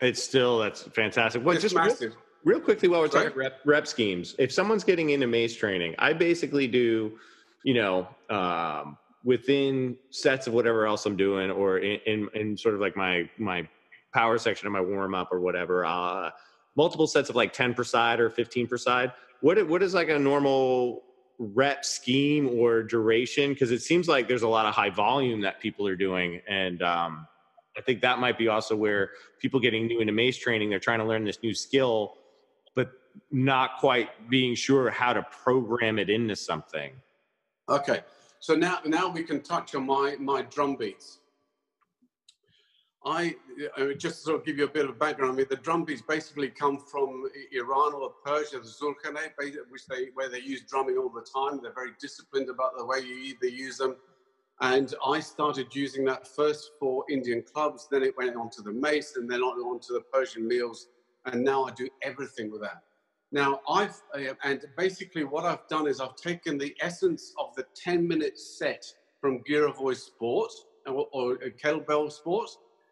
It's still that's fantastic. What it's just massive. Real, real quickly, while we're Sorry? talking rep, rep schemes, if someone's getting into mace training, I basically do, you know, um, within sets of whatever else I'm doing, or in, in, in sort of like my my power section of my warm up or whatever. Uh, multiple sets of like 10 per side or 15 per side. What what is like a normal rep scheme or duration? Because it seems like there's a lot of high volume that people are doing, and um, I think that might be also where people getting new into mace training, they're trying to learn this new skill, but not quite being sure how to program it into something. Okay, so now now we can touch on my my drum beats. I, just to sort of give you a bit of background. I mean, the drum beats basically come from Iran or Persia, the Zurkhaneh, which they where they use drumming all the time. They're very disciplined about the way you they use them. And I started using that first for Indian clubs, then it went on to the mace, and then on to the Persian meels, and now I do everything with that. Now I've uh, and basically what I've done is I've taken the essence of the 10 minute set from Girevoy Sport or, or kettlebell sport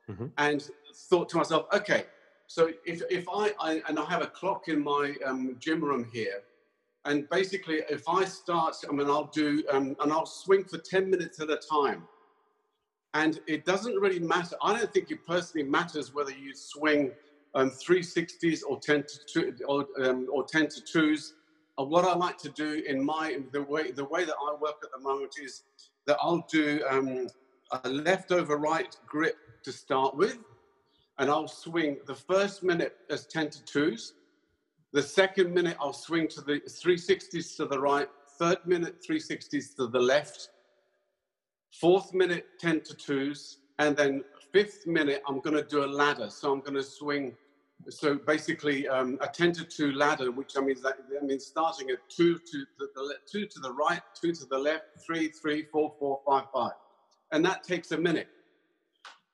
Mhm. and thought to myself, okay, so if, if I, I and I have a clock in my um, gym room here, and basically if I start, I mean, I'll do, um, and I'll swing for 10 minutes at a time. And it doesn't really matter. I don't think it personally matters whether you swing um, 360s or 10 to two, or, um, or 10 to twos. Uh, what I like to do in my the way the way that I work at the moment is that I'll do um, a left over right grip to start with, and I'll swing the first minute as 10 to twos. The second minute I'll swing to the 360s to the right. Third minute 360s to the left. Fourth minute 10 to twos, and then fifth minute I'm going to do a ladder. So I'm going to swing. So basically, um, a 10 to 2 ladder, which I mean that, starting at two to the, the le- two to the right, two to the left, three, three, four, four, five, five, and that takes a minute.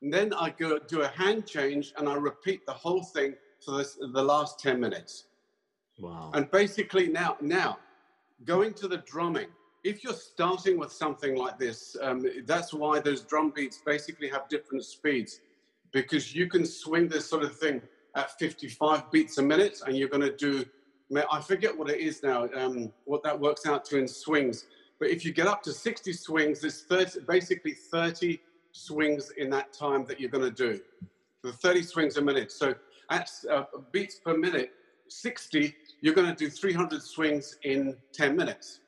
And then I go do a hand change, and I repeat the whole thing for this, the last 10 minutes. Wow. And basically now, now going to the drumming, if you're starting with something like this, um, that's why those drum beats basically have different speeds, because you can swing this sort of thing at 55 beats a minute, and you're going to do, I forget what it is now, um, what that works out to in swings. But if you get up to 60 swings, there's 30, basically 30 swings in that time that you're going to do. The 30 swings a minute. So at uh, beats per minute, 60, you're going to do 300 swings in 10 minutes.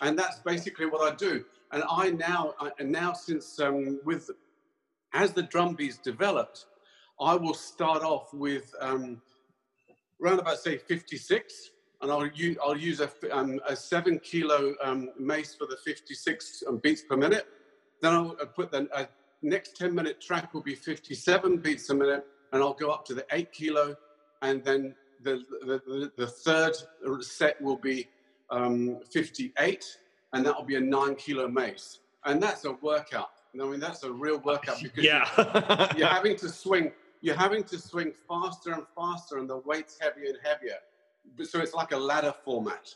And that's basically what I do. And I now, I, and now since um, with, as the drum beats developed, I will start off with um, around about say 56, and I'll use, I'll use a, um, a seven kilo um, mace for the 56 um, beats per minute. Then I'll uh, put the uh, next 10 minute track will be 57 beats a minute, and I'll go up to the eight kilo, and then the, the, the, third set will be um, 58, and that will be a nine kilo mace. And that's a workout. I mean, that's a real workout (laughs) because yeah. you're having to swing, you're having to swing faster and faster, and the weight's heavier and heavier. So it's like a ladder format.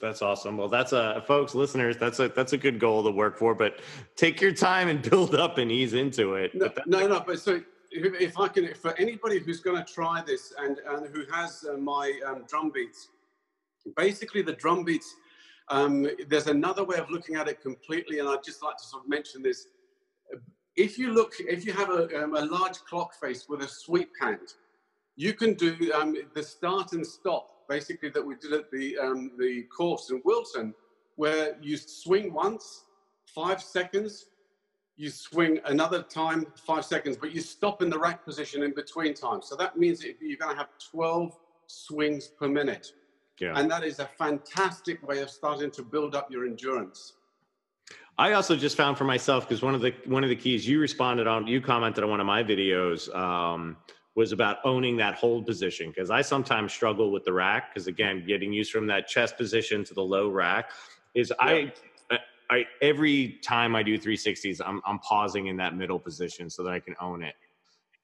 That's awesome. Well, that's a folks, listeners. That's a that's a good goal to work for. But take your time and (laughs) build up and ease into it. No, no, no. But so if, if I can, for anybody who's going to try this and, and who has uh, my um, drum beats, basically the drum beats, um, there's another way of looking at it completely, and I'd just like to sort of mention this. If you look, if you have a, um, a large clock face with a sweep hand, you can do um, the start and stop, basically that we did at the um, the course in Wilton, where you swing once, five seconds, you swing another time, five seconds, but you stop in the rack position in between times. So that means that you're going to have 12 swings per minute. yeah. And that is a fantastic way of starting to build up your endurance. I also just found for myself because one of the one of the keys you responded on, you commented on one of my videos um, was about owning that hold position because I sometimes struggle with the rack because again, getting used from that chest position to the low rack is yeah. I. I, every time I do 360s, I'm, I'm pausing in that middle position so that I can own it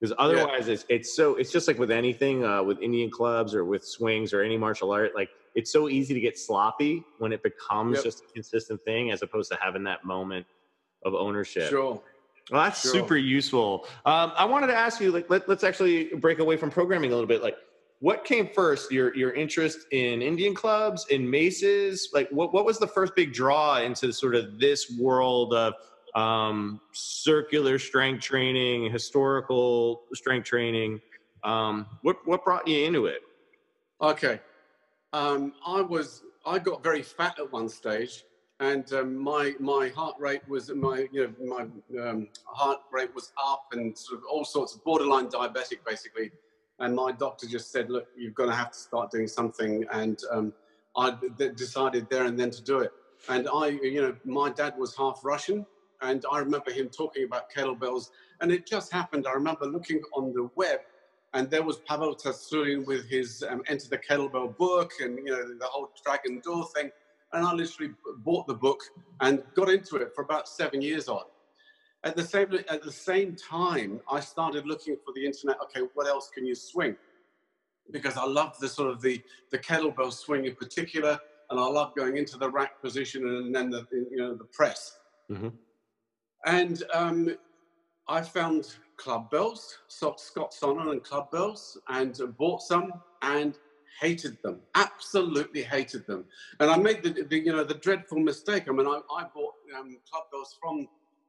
because otherwise yeah. it's, it's so it's just like with anything uh, with indian clubs or with swings or any martial art like it's so easy to get sloppy when it becomes yep. just a consistent thing as opposed to having that moment of ownership sure well that's sure. super useful um, i wanted to ask you like let, let's actually break away from programming a little bit like what came first your your interest in indian clubs in maces like what, what was the first big draw into sort of this world of um, circular strength training, historical strength training. Um, what what brought you into it? Okay, um, I was I got very fat at one stage, and um, my my heart rate was my you know my um, heart rate was up and sort of all sorts of borderline diabetic basically. And my doctor just said, "Look, you're going to have to start doing something." And um, I d- decided there and then to do it. And I, you know, my dad was half Russian, and I remember him talking about kettlebells. And it just happened. I remember looking on the web, and there was Pavel Tsatsouline with his um, Enter the Kettlebell book and you know the whole Dragon Door thing. And I literally bought the book and got into it for about seven years on. At the same at the same time, I started looking for the internet. Okay, what else can you swing? Because I love the sort of the the kettlebell swing in particular, and I love going into the rack position and then the you know the press. Mm-hmm. And um, I found club bells, Scott Sonnon and club bells, and bought some and hated them. Absolutely hated them. And I made the, the you know the dreadful mistake. I mean, I, I bought um, club bells from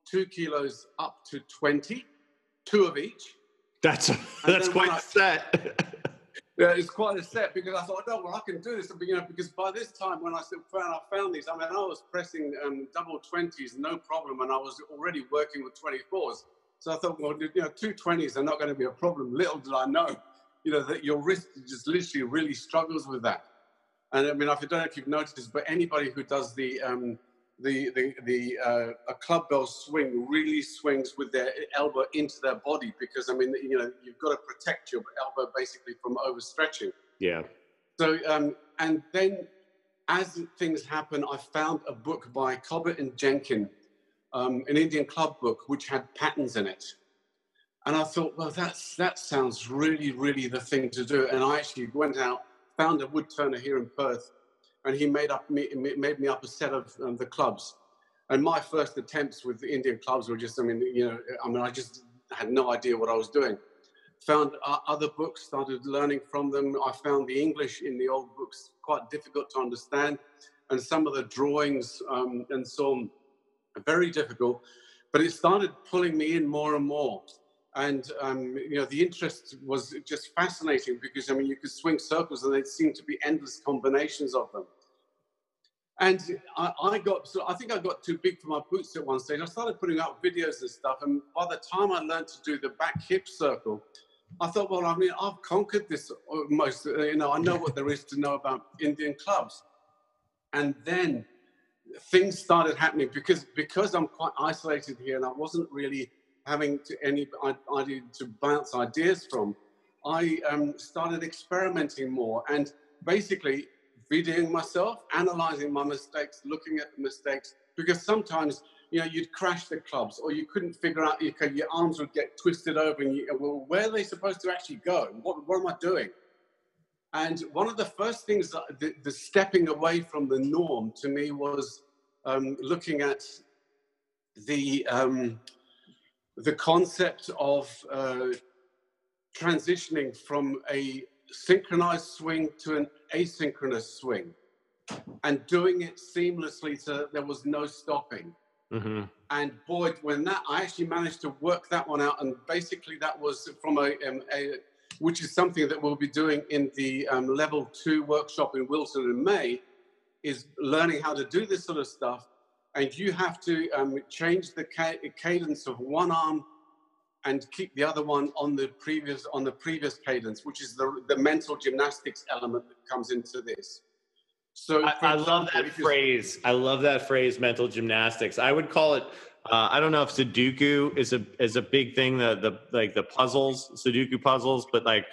two kilos up to twenty, two of each. That's that's quite I, set. (laughs) yeah, it's quite a set because I thought, oh, well, I can do this. You know, because by this time when I found I found these, I mean, I was pressing um, double twenties, no problem, and I was already working with twenty fours. So I thought, well, you know, two twenties are not going to be a problem. Little did I know, you know, that your wrist just literally really struggles with that. And I mean, I don't know if you've noticed, but anybody who does the um, the the, the uh, a club bell swing really swings with their elbow into their body because I mean you know you've got to protect your elbow basically from overstretching. Yeah. So um, and then as things happen, I found a book by Cobbett and Jenkin, um, an Indian club book which had patterns in it. And I thought, well, that's that sounds really, really the thing to do. And I actually went out, found a wood turner here in Perth, and he made up me, made me up a set of um, the clubs. And my first attempts with the Indian clubs were just, I mean, you know, I mean, I just had no idea what I was doing. Found uh, other books, started learning from them. I found the English in the old books quite difficult to understand, and some of the drawings um, and so on very difficult. But it started pulling me in more and more and um, you know the interest was just fascinating because I mean you could swing circles and there seemed to be endless combinations of them. And I, I, got so I think I got too big for my boots at one stage. I started putting out videos and stuff, and by the time I learned to do the back hip circle, I thought, well, I mean, I've conquered this almost. Uh, you know, I know what there is to know about Indian clubs. And then things started happening because because I'm quite isolated here, and I wasn't really having to any idea to bounce ideas from, I um, started experimenting more and basically videoing myself, analyzing my mistakes, looking at the mistakes, because sometimes you know you'd crash the clubs or you couldn't figure out your, your arms would get twisted over and you, well where are they supposed to actually go? What, what am i doing? And one of the first things that the, the stepping away from the norm to me was um, looking at the um, the concept of uh, transitioning from a synchronized swing to an asynchronous swing and doing it seamlessly so there was no stopping. Mm-hmm. And boy, when that I actually managed to work that one out, and basically that was from a, um, a which is something that we'll be doing in the um, level two workshop in Wilton in May, is learning how to do this sort of stuff and you have to um, change the ca- cadence of one arm and keep the other one on the previous on the previous cadence, which is the, the mental gymnastics element that comes into this. So I, I love that phrase. I love that phrase, mental gymnastics. I would call it. Uh, I don't know if Sudoku is a is a big thing. The the like the puzzles, Sudoku puzzles, but like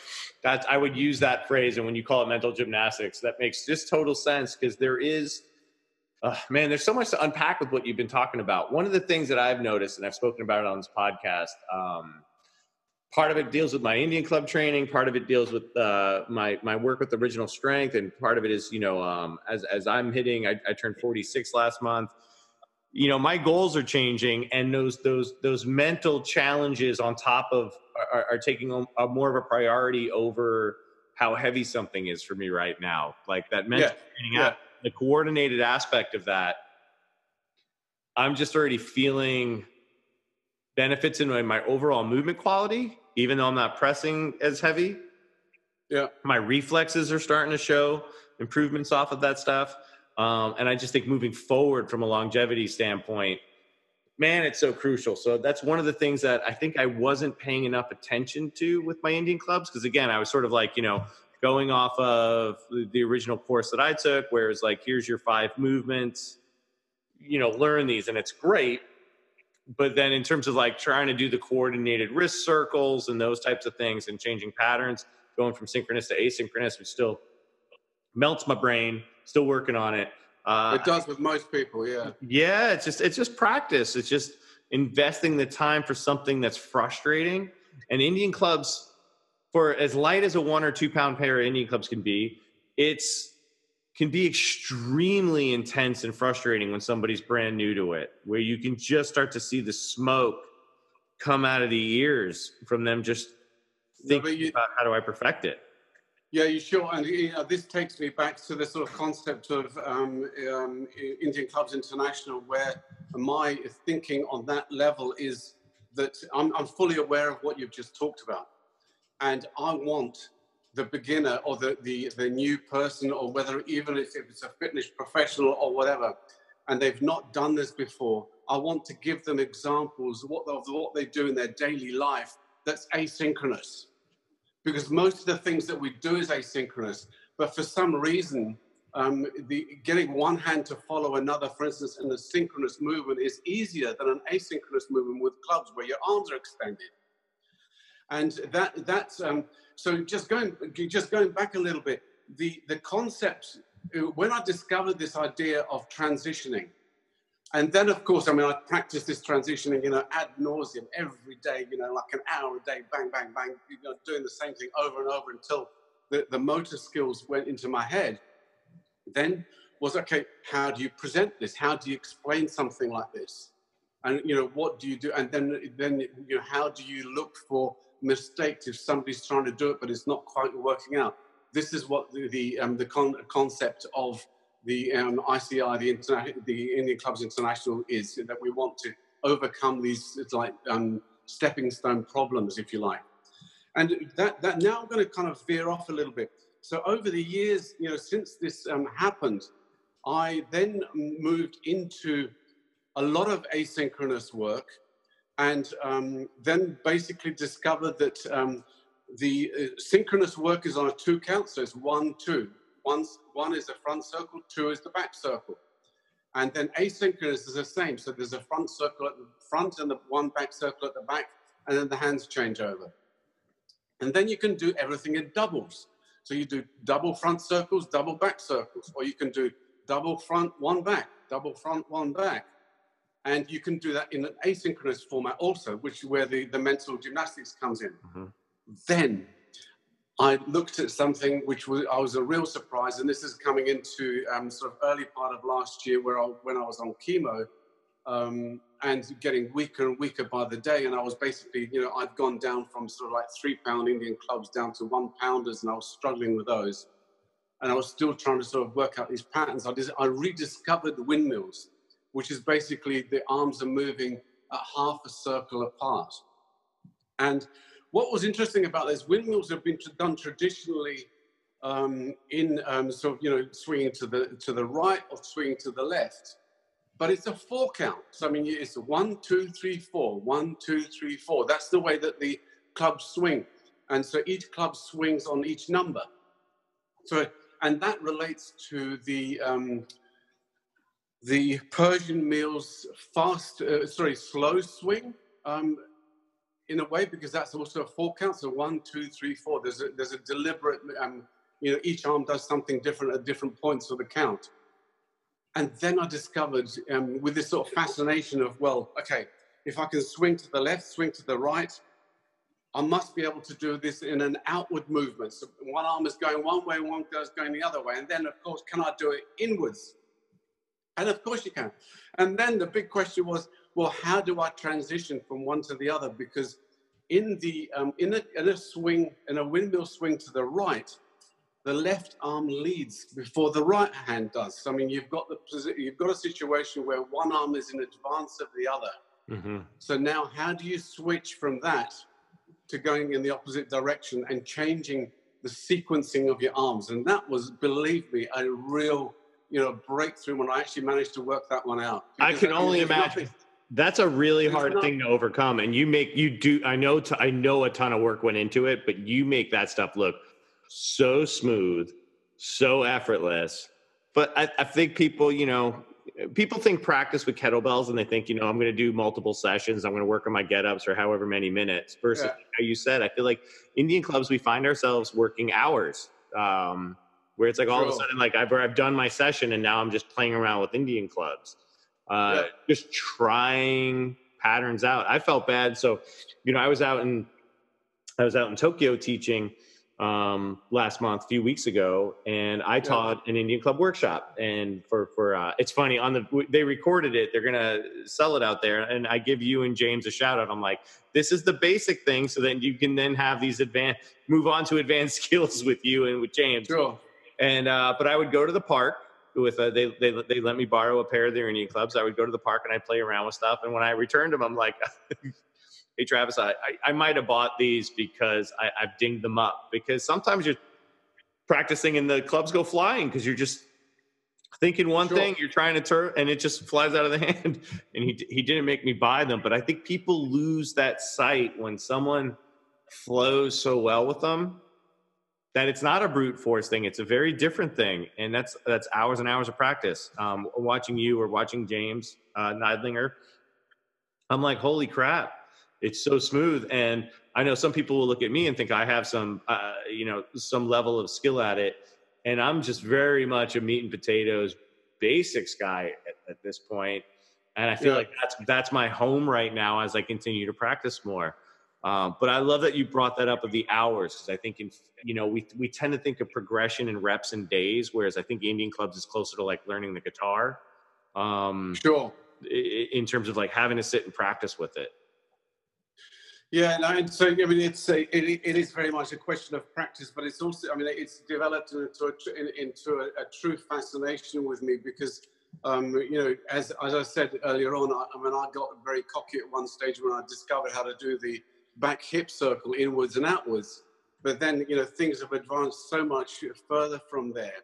that, I would use that phrase. And when you call it mental gymnastics, that makes just total sense because there is, uh, man, there's so much to unpack with what you've been talking about. One of the things that I've noticed, and I've spoken about it on this podcast. Um, part of it deals with my Indian club training. Part of it deals with uh, my my work with original strength, and part of it is you know um, as as I'm hitting. I, I, turned 46 last month. You know my goals are changing, and those those those mental challenges on top of are, are taking a, a more of a priority over how heavy something is for me right now. Like that mental yeah. yeah. The coordinated aspect of that. I'm just already feeling benefits in my, my overall movement quality, even though I'm not pressing as heavy. Yeah. My reflexes are starting to show improvements off of that stuff. Um, and I just think moving forward from a longevity standpoint, man, it's so crucial. So that's one of the things that I think I wasn't paying enough attention to with my Indian clubs. Cause again, I was sort of like, you know, going off of the original course that I took, where it's like, here's your five movements, you know, learn these and it's great but then in terms of like trying to do the coordinated wrist circles and those types of things and changing patterns, going from synchronous to asynchronous, which still melts my brain. Still working on it. Uh, it does with most people, yeah. Yeah, it's just it's just practice. It's just investing the time for something that's frustrating. And Indian clubs, for as light as a one or two pound pair of Indian clubs can be, it's can be extremely intense and frustrating when somebody's brand new to it, where you can just start to see the smoke come out of the ears from them just thinking you, about how do I perfect it. Yeah, you sure. And you know, this takes me back to the sort of concept of um, um, Indian Clubs International, where my thinking on that level is that I'm, I'm fully aware of what you've just talked about. And I want the beginner or the, the, the new person or whether even if it's a fitness professional or whatever, and they've not done this before, I want to give them examples of what, of what they do in their daily life that's asynchronous. Because most of the things that we do is asynchronous, but for some reason, um, the, getting one hand to follow another, for instance, in a synchronous movement is easier than an asynchronous movement with clubs where your arms are extended. And that, that's, um, so just going, just going back a little bit, the, the concept, uh, when I discovered this idea of transitioning, and then of course, I mean, I practiced this transitioning, you know, ad nauseum every day, you know, like an hour a day, bang, bang, bang, you know, doing the same thing over and over until the, the motor skills went into my head. Then was, okay, how do you present this? How do you explain something like this? And, you know, what do you do? And then, then you know, how do you look for mistakes if somebody's trying to do it but it's not quite working out. This is what the the, um, the con- concept of the um, ICI, the, Interna- the Indian Clubs International, is that we want to overcome these like um, stepping stone problems, if you like. And that, that now I'm going to kind of veer off a little bit. So over the years, you know, since this um, happened, I then moved into a lot of asynchronous work and um, then basically discovered that um, the uh, synchronous work is on a two count, so it's one, two. One, one is the front circle, two is the back circle. And then asynchronous is the same. So there's a front circle at the front and the one back circle at the back, and then the hands change over. And then you can do everything in doubles. So you do double front circles, double back circles, or you can do double front, one back, double front, one back. And you can do that in an asynchronous format also, which is where the, the mental gymnastics comes in. Mm-hmm. Then I looked at something which was, I was a real surprise, and this is coming into um, sort of early part of last year where I, when I was on chemo um, and getting weaker and weaker by the day. And I was basically, you know, I'd gone down from sort of like three pound Indian clubs down to one pounders, and I was struggling with those. And I was still trying to sort of work out these patterns. I, I rediscovered the windmills which is basically the arms are moving at half a circle apart. And what was interesting about this, windmills have been done traditionally um, in um, sort of, you know, swinging to the, to the right or swinging to the left. But it's a four count. So, I mean, it's one, two, three, four, one, two, three, four. That's the way that the clubs swing. And so each club swings on each number. So and that relates to the um, the Persian meels fast, uh, sorry, slow swing. Um, in a way, because that's also a four count. So one, two, three, four. There's a, there's a deliberate, um, you know, each arm does something different at different points of the count. And then I discovered um, with this sort of fascination of, well, okay, if I can swing to the left, swing to the right, I must be able to do this in an outward movement. So one arm is going one way, one is going the other way. And then, of course, can I do it inwards? And of course you can. And then the big question was, well, how do I transition from one to the other? Because in the um, in, a, in a swing, in a windmill swing to the right, the left arm leads before the right hand does. So, I mean, you've got the you've got a situation where one arm is in advance of the other. Mm-hmm. So now, how do you switch from that to going in the opposite direction and changing the sequencing of your arms? And that was, believe me, a real you know breakthrough when I actually managed to work that one out. I can only imagine. Nothing, that's a really hard not, thing to overcome, and you make you do. I know. T- I know a ton of work went into it, but you make that stuff look so smooth, so effortless. But I, I think people, you know, people think practice with kettlebells, and they think, you know, I'm going to do multiple sessions. I'm going to work on my get ups or however many minutes. Versus, yeah. how you said, I feel like Indian clubs, we find ourselves working hours. Um, where it's like all True. of a sudden like I've, I've done my session and now I'm just playing around with Indian clubs, uh, yeah. just trying patterns out. I felt bad. So, you know, I was out in, I was out in Tokyo teaching um, last month, a few weeks ago, and I taught yeah. an Indian club workshop. And for for uh, it's funny on the they recorded it. They're gonna sell it out there, and I give you and James a shout out. I'm like, this is the basic thing, so that you can then have these advanced move on to advanced (laughs) skills with you and with James. Sure. And uh, but I would go to the park with a, they they they let me borrow a pair of their Indian clubs. I would go to the park and I'd play around with stuff. And when I returned them, I'm like, (laughs) hey Travis, I I, I might have bought these because I, I've dinged them up because sometimes you're practicing and the clubs go flying because you're just thinking one sure. thing you're trying to turn and it just flies out of the (laughs) hand and he he didn't make me buy them but i think people lose that sight when someone flows so well with them that it's not a brute force thing. It's a very different thing, and that's that's hours and hours of practice. Um, watching you or watching James uh, Neidlinger, I'm like, holy crap, it's so smooth. And I know some people will look at me and think I have some, uh, you know, some level of skill at it, and I'm just very much a meat and potatoes basics guy at, at this point. And I feel yeah. like that's that's my home right now as I continue to practice more. Um, but I love that you brought that up of the hours because I think in you know we we tend to think of progression and reps and days, whereas I think Indian clubs is closer to like learning the guitar. Um, sure. In terms of like having to sit and practice with it. Yeah, no, and so I mean, it's a, it, it is very much a question of practice, but it's also I mean, it's developed into a, into a, a true fascination with me because um, you know, as as I said earlier on, I, I mean, I got very cocky at one stage when I discovered how to do the back hip circle inwards and outwards. But then, you know, things have advanced so much further from there.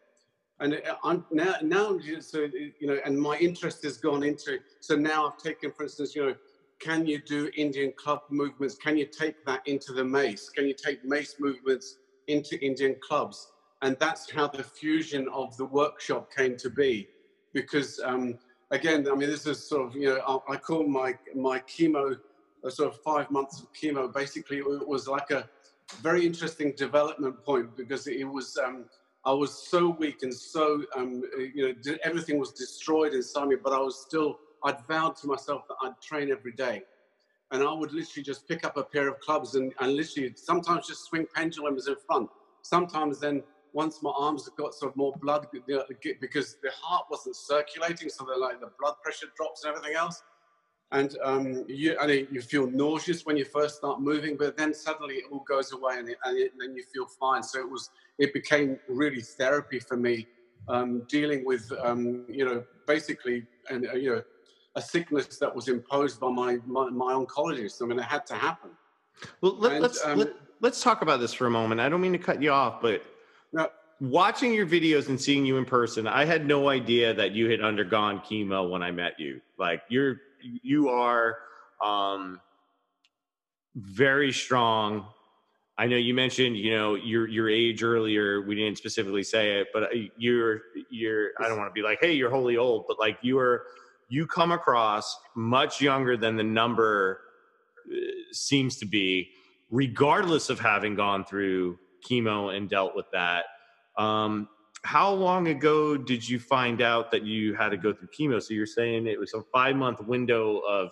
And I'm now, now, so, you know, and my interest has gone into, so now I've taken, for instance, you know, can you do Indian club movements? Can you take that into the mace? Can you take mace movements into Indian clubs? And that's how the fusion of the workshop came to be. Because um, again, I mean, this is sort of, you know, I, I call my, my chemo sort of five months of chemo, basically it was like a very interesting development point because it was um, I was so weak and so um, you know everything was destroyed inside me, but I was still I'd vowed to myself that I'd train every day, and I would literally just pick up a pair of clubs and, and literally sometimes just swing pendulums in front. Sometimes then once my arms got sort of more blood because the heart wasn't circulating, so the like the blood pressure drops and everything else and um, you, and you feel nauseous when you first start moving, but then suddenly it all goes away and, it, and, it, and then you feel fine. So it was, it became really therapy for me, um, dealing with, um, you know, basically, and uh, you know, a sickness that was imposed by my, my, my oncologist. I mean, it had to happen. Well, let, us let's, um, let, let's talk about this for a moment. I don't mean to cut you off, but no. watching your videos and seeing you in person, I had no idea that you had undergone chemo when I met you. Like you're you are um, very strong, I know you mentioned, you know, your your age earlier. We didn't specifically say it, but uh, you're you're. I don't want to be like, hey, you're wholly old, but like you are, you come across much younger than the number uh, seems to be, regardless of having gone through chemo and dealt with that. Um, how long ago did you find out that you had to go through chemo? So you're saying it was a five month window of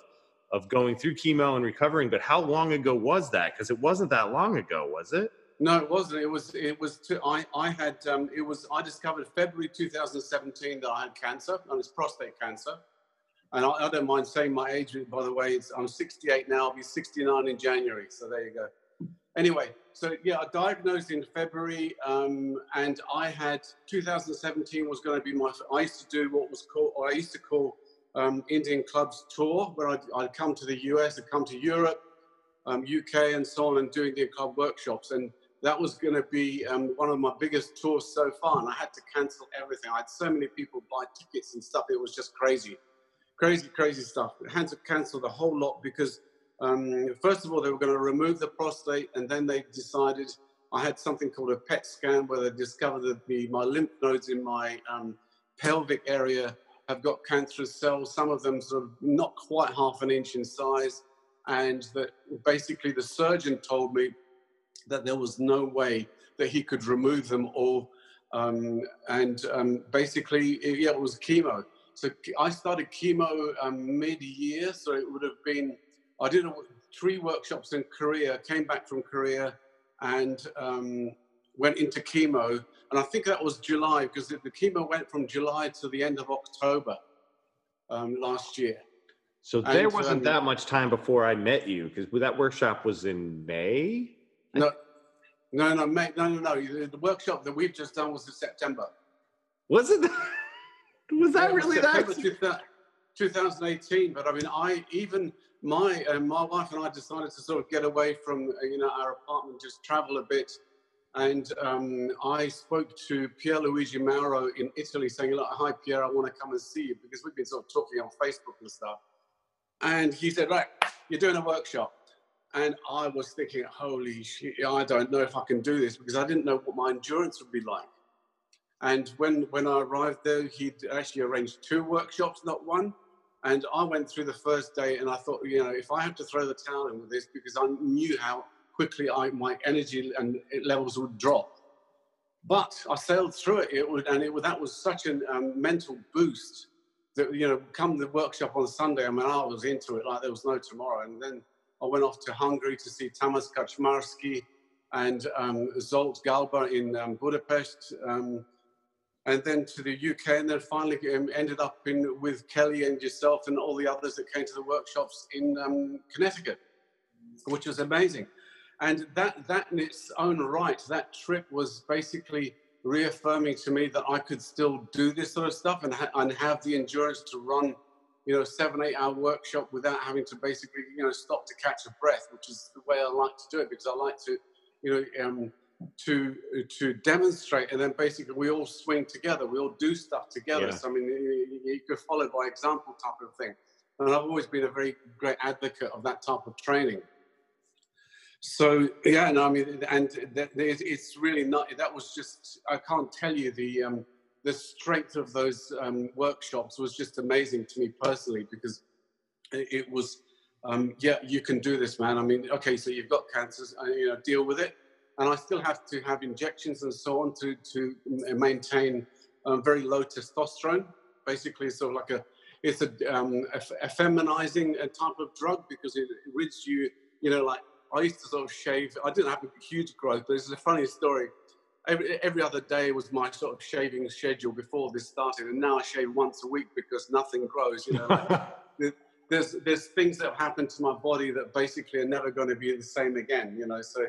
of going through chemo and recovering, but how long ago was that? Because it wasn't that long ago, was it? No, it wasn't. It was. It was. To, I. I had. Um, it was. I discovered February 2017 that I had cancer, and it's prostate cancer. And I, I, don't mind saying my age. By the way, I'm 68 now. I'll be 69 in January. So there you go. Anyway, so yeah, I diagnosed in February, um, and I had 2017 was going to be my. I used to do what was called, I used to call um, Indian clubs tour, where I'd, I'd, come to the US, I'd come to Europe, um, UK, and so on, and do Indian club workshops. And that was going to be um, one of my biggest tours so far. And I had to cancel everything. I had so many people buy tickets and stuff. It was just crazy, crazy, crazy stuff. I had to cancel the whole lot because, um, first of all, they were going to remove the prostate, and then they decided I had something called a PET scan where they discovered that the, my lymph nodes in my um, pelvic area have got cancerous cells, some of them sort of not quite half an inch in size. And that basically the surgeon told me that there was no way that he could remove them all. Um, and um, basically, it, yeah, it was chemo. So I started chemo um, mid-year, so it would have been. I did a, three workshops in Korea, came back from Korea, and um, went into chemo and I think that was July because the, the chemo went from July to the end of October um, last year. So there wasn't um, that much time before I met you because that workshop was in May. No, no, no, May, no, no, no. The, the, workshop that we've just done was in September. Was it? (laughs) was that yeah, really September that? 2018. But I mean, I even my uh, my wife and I decided to sort of get away from uh, you know our apartment, just travel a bit and um, I spoke to Pierluigi Mauro in Italy saying, Look, hi, Pierre, I want to come and see you because we've been sort of talking on Facebook and stuff. And he said, Right, you're doing a workshop. And I was thinking, Holy shit, I don't know if I can do this because I didn't know what my endurance would be like. And when, when I arrived there, he'd actually arranged two workshops, not one. And I went through the first day and I thought, you know, if I have to throw the towel in with this because I knew how quickly I, my energy and levels would drop. But I sailed through it, it would, and it, that was such a um, mental boost that, you know, come the workshop on Sunday, I mean, I was into it like there was no tomorrow. And then I went off to Hungary to see Tamas Kaczmarski and um, Zsolt Galba in um, Budapest, um, and then to the UK, and then finally um, ended up in with Kelly and yourself and all the others that came to the workshops in um, Connecticut, which was amazing. And that, that in its own right, that trip was basically reaffirming to me that I could still do this sort of stuff and, ha- and have the endurance to run, you know, seven, eight hour workshop without having to basically, you know, stop to catch a breath, which is the way I like to do it because I like to, you know, um, to to demonstrate and then basically we all swing together we all do stuff together yeah. so i mean you, you could follow by example type of thing and i've always been a very great advocate of that type of training so yeah, no, I mean, and that, it's really not. That was just I can't tell you the um, the strength of those um, workshops was just amazing to me personally because it, was um, yeah, you can do this, man. I mean, okay, so you've got cancers, uh, you know, deal with it, and I still have to have injections and so on to to maintain um, very low testosterone. Basically, sort of like a it's a, um, a, a feminizing uh, type of drug because it, it rids you, you know, like I used to sort of shave. I didn't have a huge growth, but it's a funny story. Every, every other day was my sort of shaving schedule before this started, and now I shave once a week because nothing grows. You know, like, (laughs) there's there's things that have happened to my body that basically are never going to be the same again. You know, so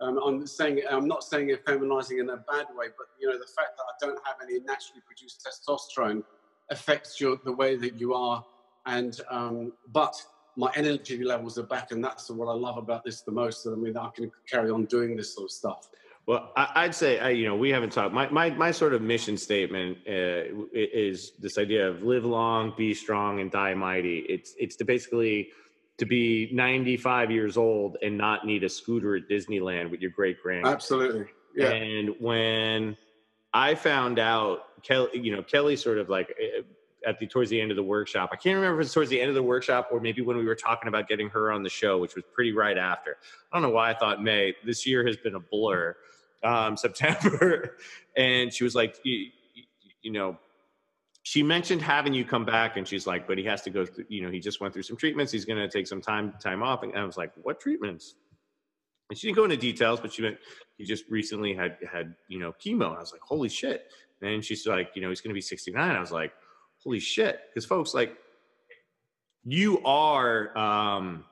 um, I'm saying I'm not saying it feminizing in a bad way, but you know, the fact that I don't have any naturally produced testosterone affects your the way that you are, and um, but my energy levels are back, and that's what I love about this the most. I mean, I can carry on doing this sort of stuff. Well, I'd say, I, you know, we haven't talked. My, my, my sort of mission statement uh, is this idea of live long, be strong, and die mighty. It's, it's to basically to be 95 years old and not need a scooter at Disneyland with your great grand. Absolutely. Yeah. And when I found out Kelly, you know, Kelly sort of like eh, at the towards the end of the workshop. I can't remember if it's towards the end of the workshop or maybe when we were talking about getting her on the show, which was pretty right after. I don't know why I thought May. This year has been a blur. Um, (laughs) September, and she was like, you, you know, she mentioned having you come back and she's like but he has to go through you know he just went through some treatments. He's going to take some time time off. And i was like what treatments? And she didn't go into details but she went he just recently had had you know chemo. And i was like holy shit. And she's like you know he's going to be 69 i was like holy shit. Because folks like you are um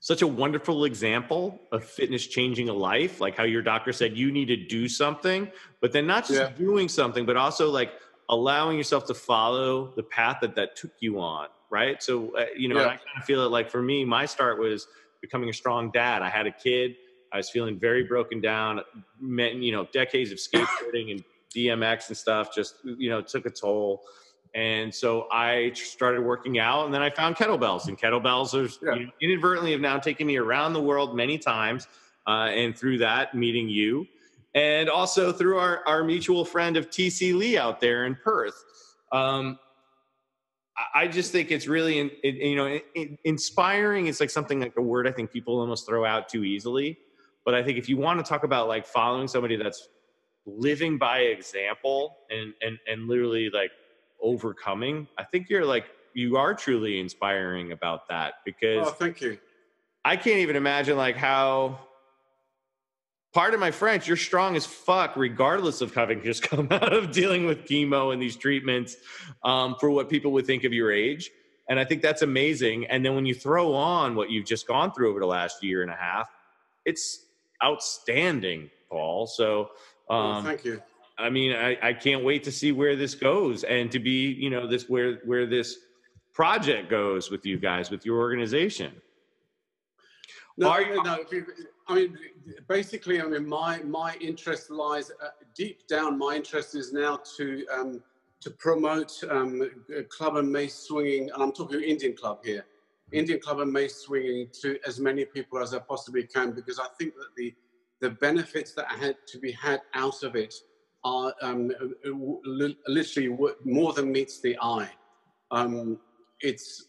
such a wonderful example of fitness changing a life like how your doctor said you need to do something but then not just Yeah. doing something but also like allowing yourself to follow the path that that took you on right so uh, you know Yeah. i kind of feel it like for me my start was becoming a strong dad i had a kid i was feeling very broken down met you know decades of skateboarding and BMX and stuff just you know took a toll and so I started working out, and then I found kettlebells. And kettlebells are Yeah. you know, inadvertently have now taken me around the world many times. Uh, and through that, meeting you, and also through our, our mutual friend of TC Lee out there in Perth. Um, I- just think it's really, in, you know, in- in- inspiring. It's like something like a word I think people almost throw out too easily. But I think if you want to talk about like following somebody that's living by example and and and literally like overcoming, I think you're like you are truly inspiring about that because Oh, thank you. I can't even imagine like how part of my French, you're strong as fuck, regardless of having just (laughs) come out of dealing with chemo and these treatments um, for what people would think of your age. And I think that's amazing. And then when you throw on what you've just gone through over the last year and a half, it's outstanding, Paul. So, Oh, um, thank you. I mean, I, I can't wait to see where this goes and to be, you know, this where where this project goes with you guys, with your organization. No, Are you- no. I mean, basically, I mean, my my interest lies uh, deep down. My interest is now to um, to promote um, club and mace swinging, and I'm talking Indian club here, Indian club and mace swinging to as many people as I possibly can, because I think that the the benefits that had to be had out of it are um, uh, uh, li- literally more than meets the eye. Um, it's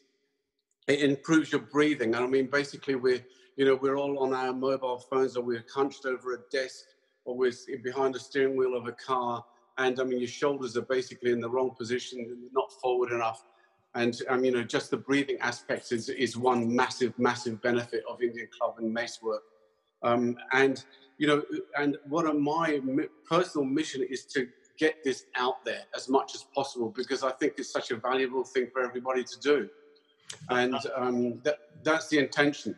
it improves your breathing, and I mean, basically, we're you know, we're all on our mobile phones or we're hunched over a desk or we're behind the steering wheel of a car. And I mean, your shoulders are basically in the wrong position, not forward enough. And um, you know, just the breathing aspect is, is one massive, massive benefit of Indian club and mace work. Um, and you know, and one of my personal mission is to get this out there as much as possible because I think it's such a valuable thing for everybody to do. And um, that, that's the intention.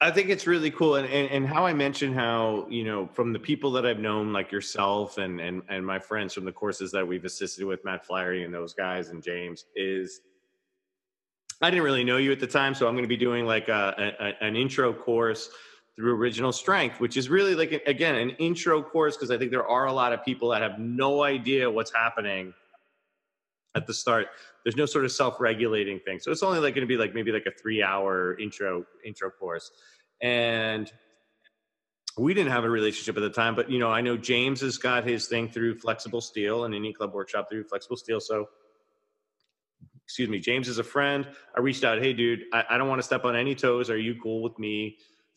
I think it's really cool, and, and and how I mentioned how you know from the people that I've known, like yourself and and and my friends from the courses that we've assisted with, Matt Flaherty and those guys, and James is. I didn't really know you at the time, so I'm going to be doing like uh, a, a an intro course through Original Strength, which is really like again an intro course because I think there are a lot of people that have no idea what's happening at the start. There's no sort of self-regulating thing, so it's only like going to be like maybe like a three-hour intro intro course, and we didn't have a relationship at the time. But you know, I know James has got his thing through Flexible Steel and any Club Workshop through Flexible Steel, so. Excuse me, James is a friend. I reached out, hey, dude, I, I don't want to step on any toes. Are you cool with me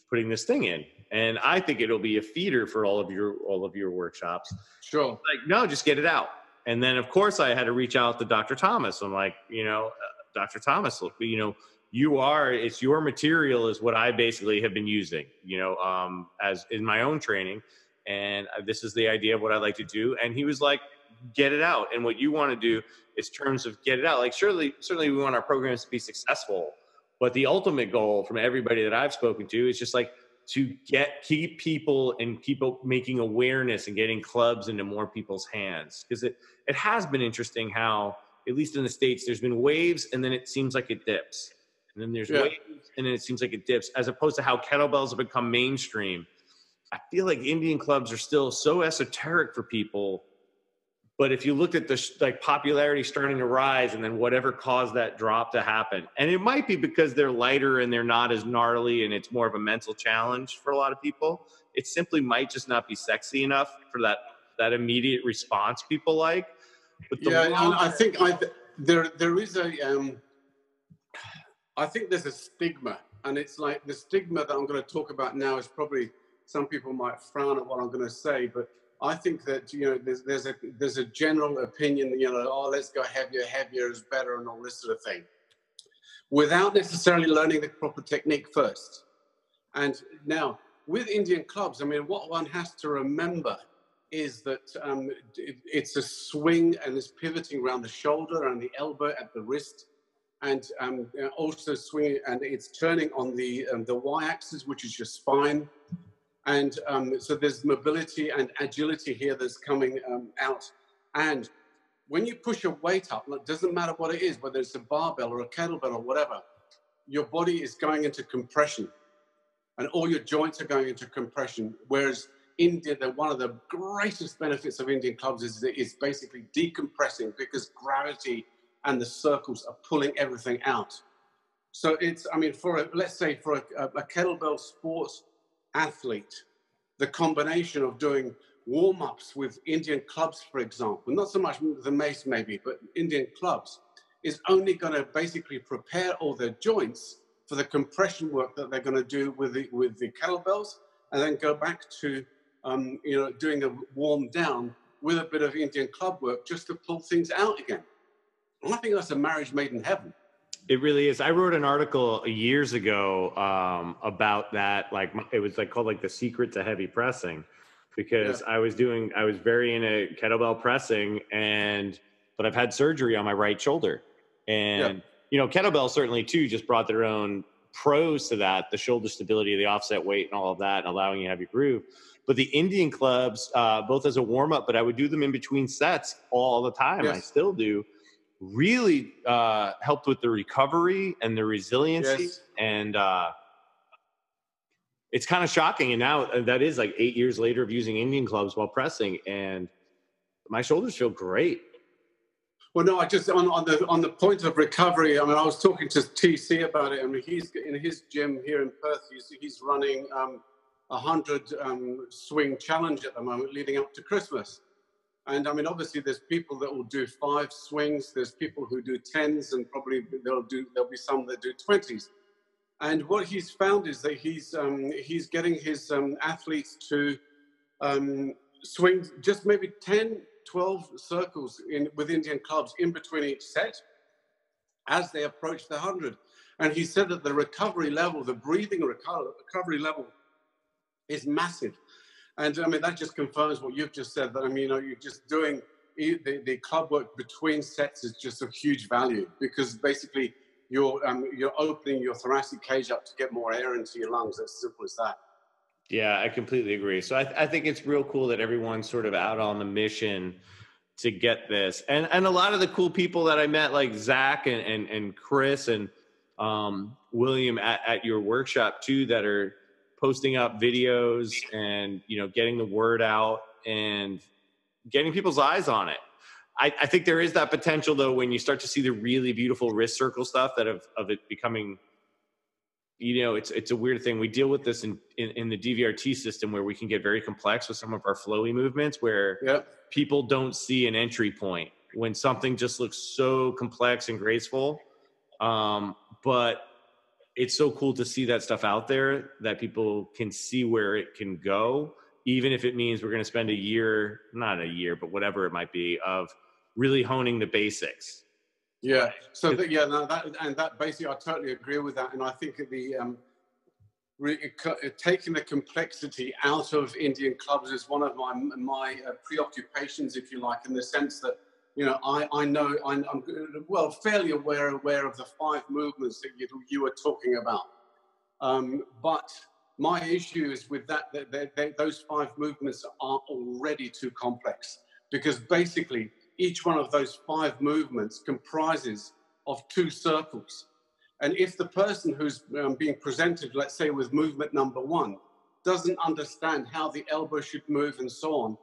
putting this thing in? And I think it'll be a feeder for all of your all of your workshops Sure. like, no, just get it out. And then, of course, I had to reach out to Dr. Thomas. I'm like, you know, uh, Dr. Thomas, look, you know, you are, it's your material is what I basically have been using, you know, um, as in my own training. And uh, this is the idea of what I'd like to do. And he was like, get it out. And what you want to do is terms of get it out. Like, surely, certainly we want our programs to be successful. But the ultimate goal from everybody that I've spoken to is just like to get keep people and keep making awareness and getting clubs into more people's hands because it it has been interesting how at least in the states there's been waves and then it seems like it dips and then there's Yeah. waves and then it seems like it dips as opposed to how kettlebells have become mainstream i feel like indian clubs are still so esoteric for people But if you looked at the sh- like popularity starting to rise, and then whatever caused that drop to happen, and it might be because they're lighter and they're not as gnarly, and it's more of a mental challenge for a lot of people. It simply might just not be sexy enough for that that immediate response people like. But yeah, and I think I there there is a um, I think there's a stigma, and it's like the stigma that I'm going to talk about now is probably some people might frown at what I'm going to say, but I think that you know there's, there's a there's a general opinion you know oh let's go heavier heavier is better and all this sort of thing, without necessarily learning the proper technique first. And now with Indian clubs, I mean what one has to remember is that um, it, it's a swing and it's pivoting around the shoulder and the elbow at the wrist, and um, also swinging and it's turning on the um, the y-axis, which is your spine and um, so there's mobility and agility here that's coming um, out. And when you push a weight up, it doesn't matter what it is, whether it's a barbell or a kettlebell or whatever, your body is going into compression and all your joints are going into compression. Whereas India, one of the greatest benefits of Indian clubs is that it's basically decompressing because gravity and the circles are pulling everything out. So it's, I mean, for a, let's say for a, a kettlebell sports athlete, the combination of doing warm ups with Indian clubs, for example, not so much the mace maybe, but Indian clubs, is only going to basically prepare all their joints for the compression work that they're going to do with the, with the kettlebells and then go back to um, you know, doing a warm down with a bit of Indian club work just to pull things out again. And I think that's a marriage made in heaven. It really is. I wrote an article years ago um, about that. Like it was like called like the secret to heavy pressing, because yeah. I was doing I was very into kettlebell pressing and but I've had surgery on my right shoulder, and yeah. you know kettlebell certainly too just brought their own pros to that the shoulder stability the offset weight and all of that and allowing you to have your groove but the indian clubs uh, both as a warm-up but i would do them in between sets all the time yes. i still do really uh, helped with the recovery and the resiliency. Yes. And uh, it's kind of shocking. And now uh, that is like eight years later of using Indian clubs while pressing, and my shoulders feel great. Well, no, I just on, on the on the point of recovery. I mean, I was talking to TC about it. I mean, he's in his gym here in Perth. He's, he's running um, a hundred um, swing challenge at the moment, leading up to Christmas. And I mean, obviously, there's people that will do five swings. There's people who do tens, and probably they'll do. There'll be some that do twenties. And what he's found is that he's um, he's getting his um, athletes to um, swing just maybe 10, 12 circles in with Indian clubs in between each set as they approach the hundred. And he said that the recovery level, the breathing recovery level, is massive. And I mean, that just confirms what you've just said that I mean, you know, you're just doing the, the club work between sets is just of huge value because basically you're, um, you're opening your thoracic cage up to get more air into your lungs. As simple as that. Yeah, I completely agree. So I, I think it's real cool that everyone's sort of out on the mission to get this. And and a lot of the cool people that I met, like Zach and and, and Chris and um, William at, at your workshop too, that are posting up videos and you know getting the word out and getting people's eyes on it. I, I, think there is that potential though when you start to see the really beautiful wrist circle stuff that of, of it becoming you know it's it's a weird thing we deal with this in, in, in the dvrt system where we can get very complex with some of our flowy movements where yep. people don't see an entry point when something just looks so complex and graceful um, but it's so cool to see that stuff out there that people can see where it can go even if it means we're going to spend a year not a year but whatever it might be of really honing the basics. Yeah. So that, yeah no, that and that basically i totally agree with that and i think the um re- taking the complexity out of indian clubs is one of my my uh, preoccupations if you like in the sense that you know, I, I know I'm, I'm, well fairly aware aware of the five movements that you, you were talking about. Um, but my issue is with that, that, that, that those five movements are already too complex because basically each one of those five movements comprises of two circles. And if the person who's um, being presented, let's say with movement number one, doesn't understand how the elbow should move and so on,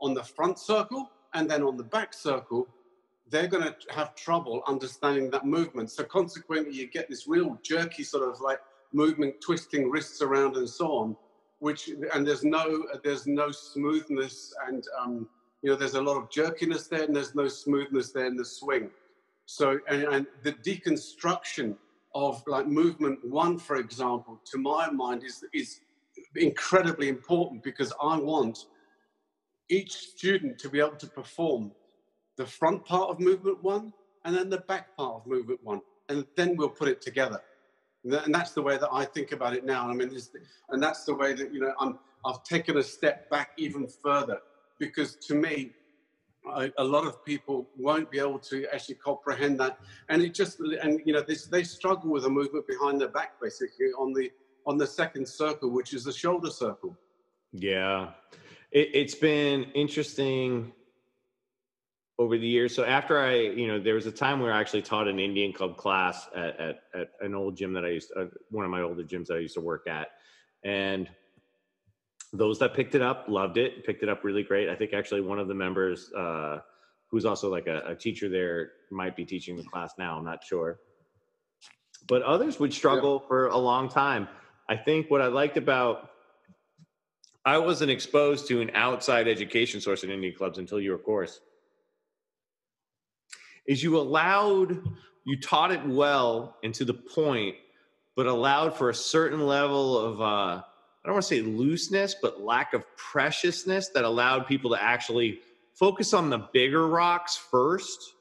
on the front circle, and then on the back circle, they're going to have trouble understanding that movement. So consequently, you get this real jerky sort of like movement, twisting wrists around and so on, which and there's no there's no smoothness and um, you know there's a lot of jerkiness there and there's no smoothness there in the swing. So and, and the deconstruction of like movement one, for example, to my mind is is incredibly important because I want each student to be able to perform the front part of movement one and then the back part of movement one, and then we'll put it together. And that's the way that I think about it now. I mean, and that's the way that you know I'm. I've taken a step back even further because to me, I, a lot of people won't be able to actually comprehend that, and it just and you know this, they struggle with a movement behind their back basically on the on the second circle, which is the shoulder circle. Yeah, it, it's been interesting over the years. So after I, you know, there was a time where I actually taught an Indian club class at, at, at an old gym that I used, to, uh, one of my older gyms that I used to work at, and those that picked it up loved it, picked it up really great. I think actually one of the members, uh, who's also like a, a teacher there, might be teaching the class now. I'm not sure, but others would struggle yeah. for a long time. I think what I liked about I wasn't exposed to an outside education source in Indian clubs until your course. Is you allowed you taught it well and to the point but allowed for a certain level of uh, i don't want to say looseness but lack of preciousness that allowed people to actually focus on the bigger rocks first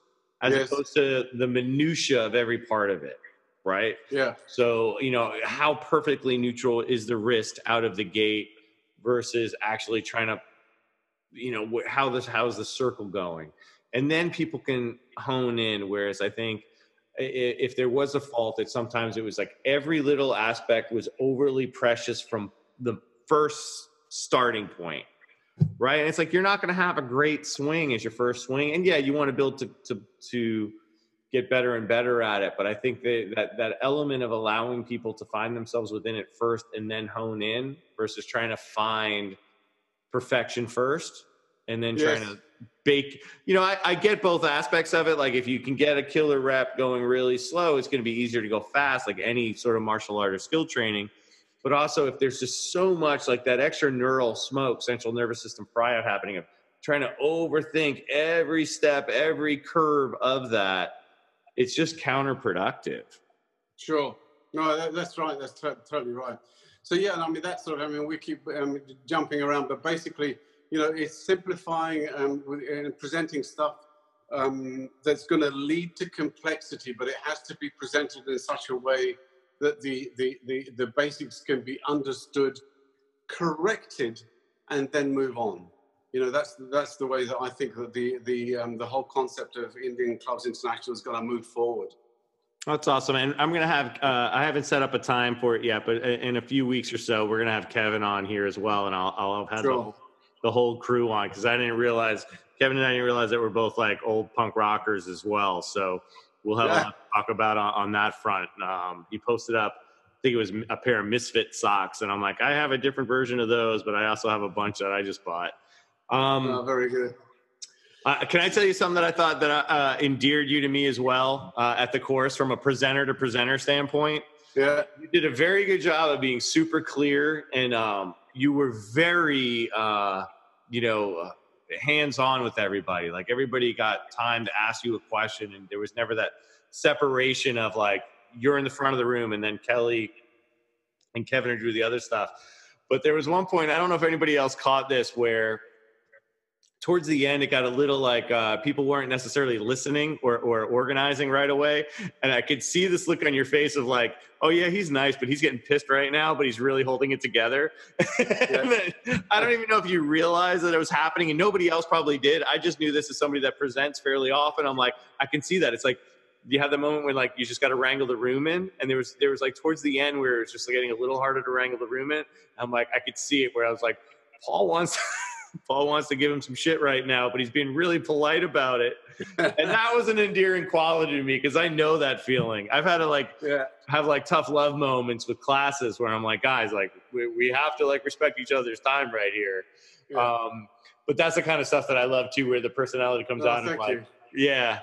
as yes. opposed to the minutia of every part of it right? Yeah. So you know how perfectly neutral is the wrist out of the gate versus actually trying to you know how this how's the circle going? And then people can hone in whereas i think if there was a fault that sometimes it was like every little aspect was overly precious from the first starting point right? And it's like you're not going to have a great swing as your first swing. And yeah you want to build to to to get better and better at it. But i think that that, that element of allowing people to find themselves within it first and then hone in versus trying to find perfection first and then yes. trying to bake you know I, I, get both aspects of it. Like if you can get a killer rep going really slow it's going to be easier to go fast like any sort of martial art or skill training. But also if there's just so much like that extra neural smoke central nervous system fry out happening of trying to overthink every step every curve of that it's just counterproductive. Sure. No that, that's right. That's t- totally right. So yeah i mean that's sort of i mean we keep um, jumping around but basically you know, it's simplifying um, and presenting stuff um, that's going to lead to complexity, but it has to be presented in such a way that the, the, the, the basics can be understood, corrected, and then move on. You know, that's, that's the way that I think that the, the, um, the whole concept of Indian Clubs International is going to move forward. That's awesome. And I'm going to have, uh, I haven't set up a time for it yet, but in a few weeks or so, we're going to have Kevin on here as well. And I'll, I'll have sure. the the whole crew on because I didn't realize Kevin and I didn't realize that we're both like old punk rockers as well. So we'll have yeah. a lot to talk about on, on that front. Um, he posted up, I think it was a pair of Misfit socks, and I'm like, I have a different version of those, but I also have a bunch that I just bought. Um, oh, very good. Uh, can I tell you something that I thought that uh, endeared you to me as well uh, at the course from a presenter to presenter standpoint? Yeah, you did a very good job of being super clear and um, you were very uh, you know uh, hands on with everybody like everybody got time to ask you a question and there was never that separation of like you're in the front of the room and then kelly and kevin are drew the other stuff but there was one point i don't know if anybody else caught this where towards the end, it got a little like uh, people weren't necessarily listening or, or organizing right away. And I could see this look on your face of like, oh, yeah, he's nice, but he's getting pissed right now, but he's really holding it together. (laughs) I don't even know if you realized that it was happening, and nobody else probably did. I just knew this is somebody that presents fairly often. I'm like, I can see that. It's like, you have the moment when like you just got to wrangle the room in and there was there was like towards the end where it was just like, getting a little harder to wrangle the room in i'm like i could see it where i was like paul wants Paul wants to give him some shit right now, but he's being really polite about it. and that was an endearing quality to me because I know that feeling. I've had to like yeah. have like tough love moments with classes where I'm like, guys, like we, we have to like respect each other's time right here. Yeah. Um, but that's the kind of stuff that I love too, where the personality comes Oh, out like, you. yeah.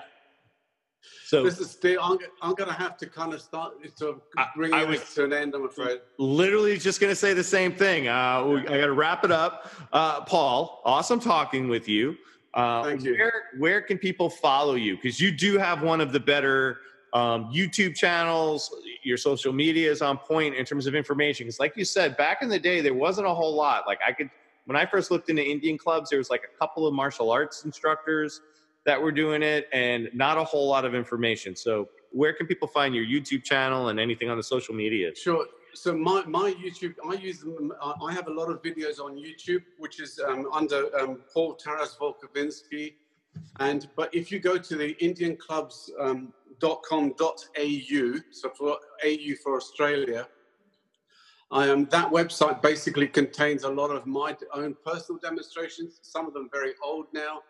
So This is Steve. I'm, I'm going to have to kind of start to bring I this was- to an end. I'm afraid. literally just going to say the same thing. Uh, we, I got to wrap it up. Uh, Paul, awesome talking with you. Uh, Thank you. Where, where can people follow you? Because you do have one of the better um, YouTube channels. Your social media is on point in terms of information. Because, like you said, back in the day, there wasn't a whole lot. Like I could, when I first looked into Indian clubs, there was like a couple of martial arts instructors that we're doing it, and not a whole lot of information. So, where can people find your YouTube channel and anything on the social media? Sure. So my, my YouTube, I use them. I have a lot of videos on YouTube, which is um, under um, Paul Taras Wolkowinski. And but if you go to the IndianClubs.com.au, so for AU for Australia, I am that website basically contains a lot of my own personal demonstrations. Some of them very old now,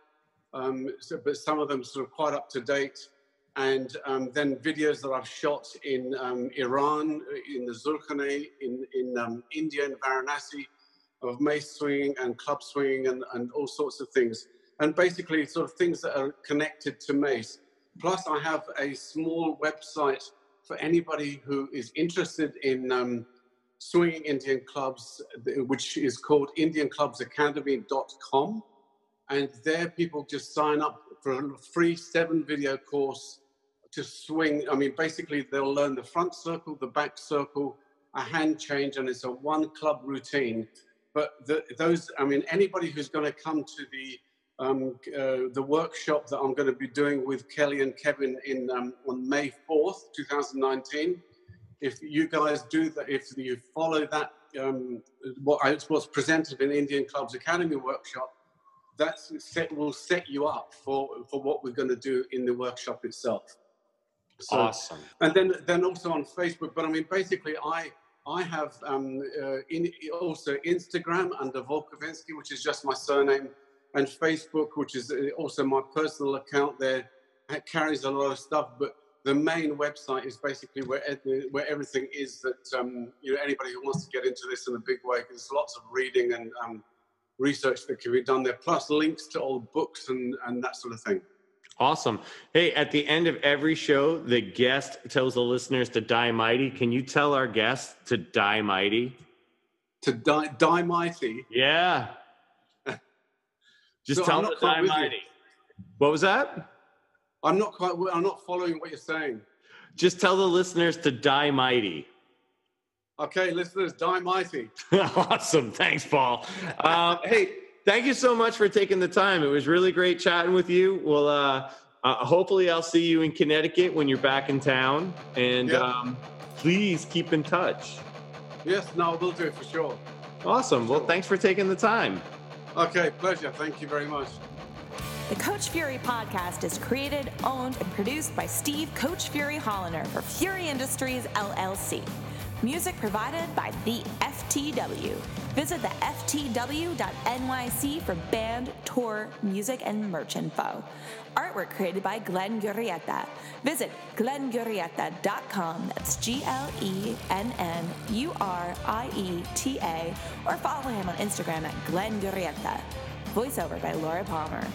um, so, but some of them sort of quite up to date. And um, then videos that I've shot in um, Iran, in the Zurkhaneh, in, in um, India, in Varanasi, of mace swinging and club swinging and, and all sorts of things. And basically, sort of things that are connected to mace. Plus, I have a small website for anybody who is interested in um, swinging Indian clubs, which is called IndianClubsAcademy.com. And there, people just sign up for a free seven video course to swing. I mean, basically, they'll learn the front circle, the back circle, a hand change, and it's a one club routine. But the, those, I mean, anybody who's going to come to the um, uh, the workshop that I'm going to be doing with Kelly and Kevin in um, on May 4th, 2019. If you guys do that, if you follow that, um, what I, what's presented in Indian Clubs Academy workshop, that set, will set you up for, for what we're going to do in the workshop itself. So, awesome. and then then also on Facebook. But I mean, basically, I I have um, uh, in, also Instagram under Wolkowinski, which is just my surname, and Facebook, which is uh, also my personal account. There it carries a lot of stuff, but the main website is basically where where everything is that um, you know anybody who wants to get into this in a big way. There's lots of reading and um, research that can be done there, plus links to old books and and that sort of thing. Awesome. Hey, at the end of every show, the guest tells the listeners to die mighty. Can you tell our guests to die mighty? To die, die mighty. Yeah. (laughs) Just So tell them to die mighty. What was that? I'm not quite. I'm not following what you're saying. Just tell the listeners to die mighty. Okay, listeners, die mighty. (laughs) awesome. Thanks, Paul. Um, hey, thank you so much for taking the time. It was really great chatting with you. Well, uh, uh, hopefully, I'll see you in Connecticut when you're back in town. And Yeah. um, please keep in touch. Yes, no, we'll do it for sure. Awesome. Well, thanks for taking the time. Okay, pleasure. Thank you very much. The Coach Fury podcast is created, owned, and produced by Steve Coach Fury Hollander for Fury Industries LLC. Music provided by the FTW. Visit the FTW.nyc for band, tour, music, and merch info. Artwork created by Glenn Gurrieta. Visit glenngurrieta.com. That's G L E N N U R I E T A. Or follow him on Instagram at Glenn Gurrieta. Voiceover by Laura Palmer.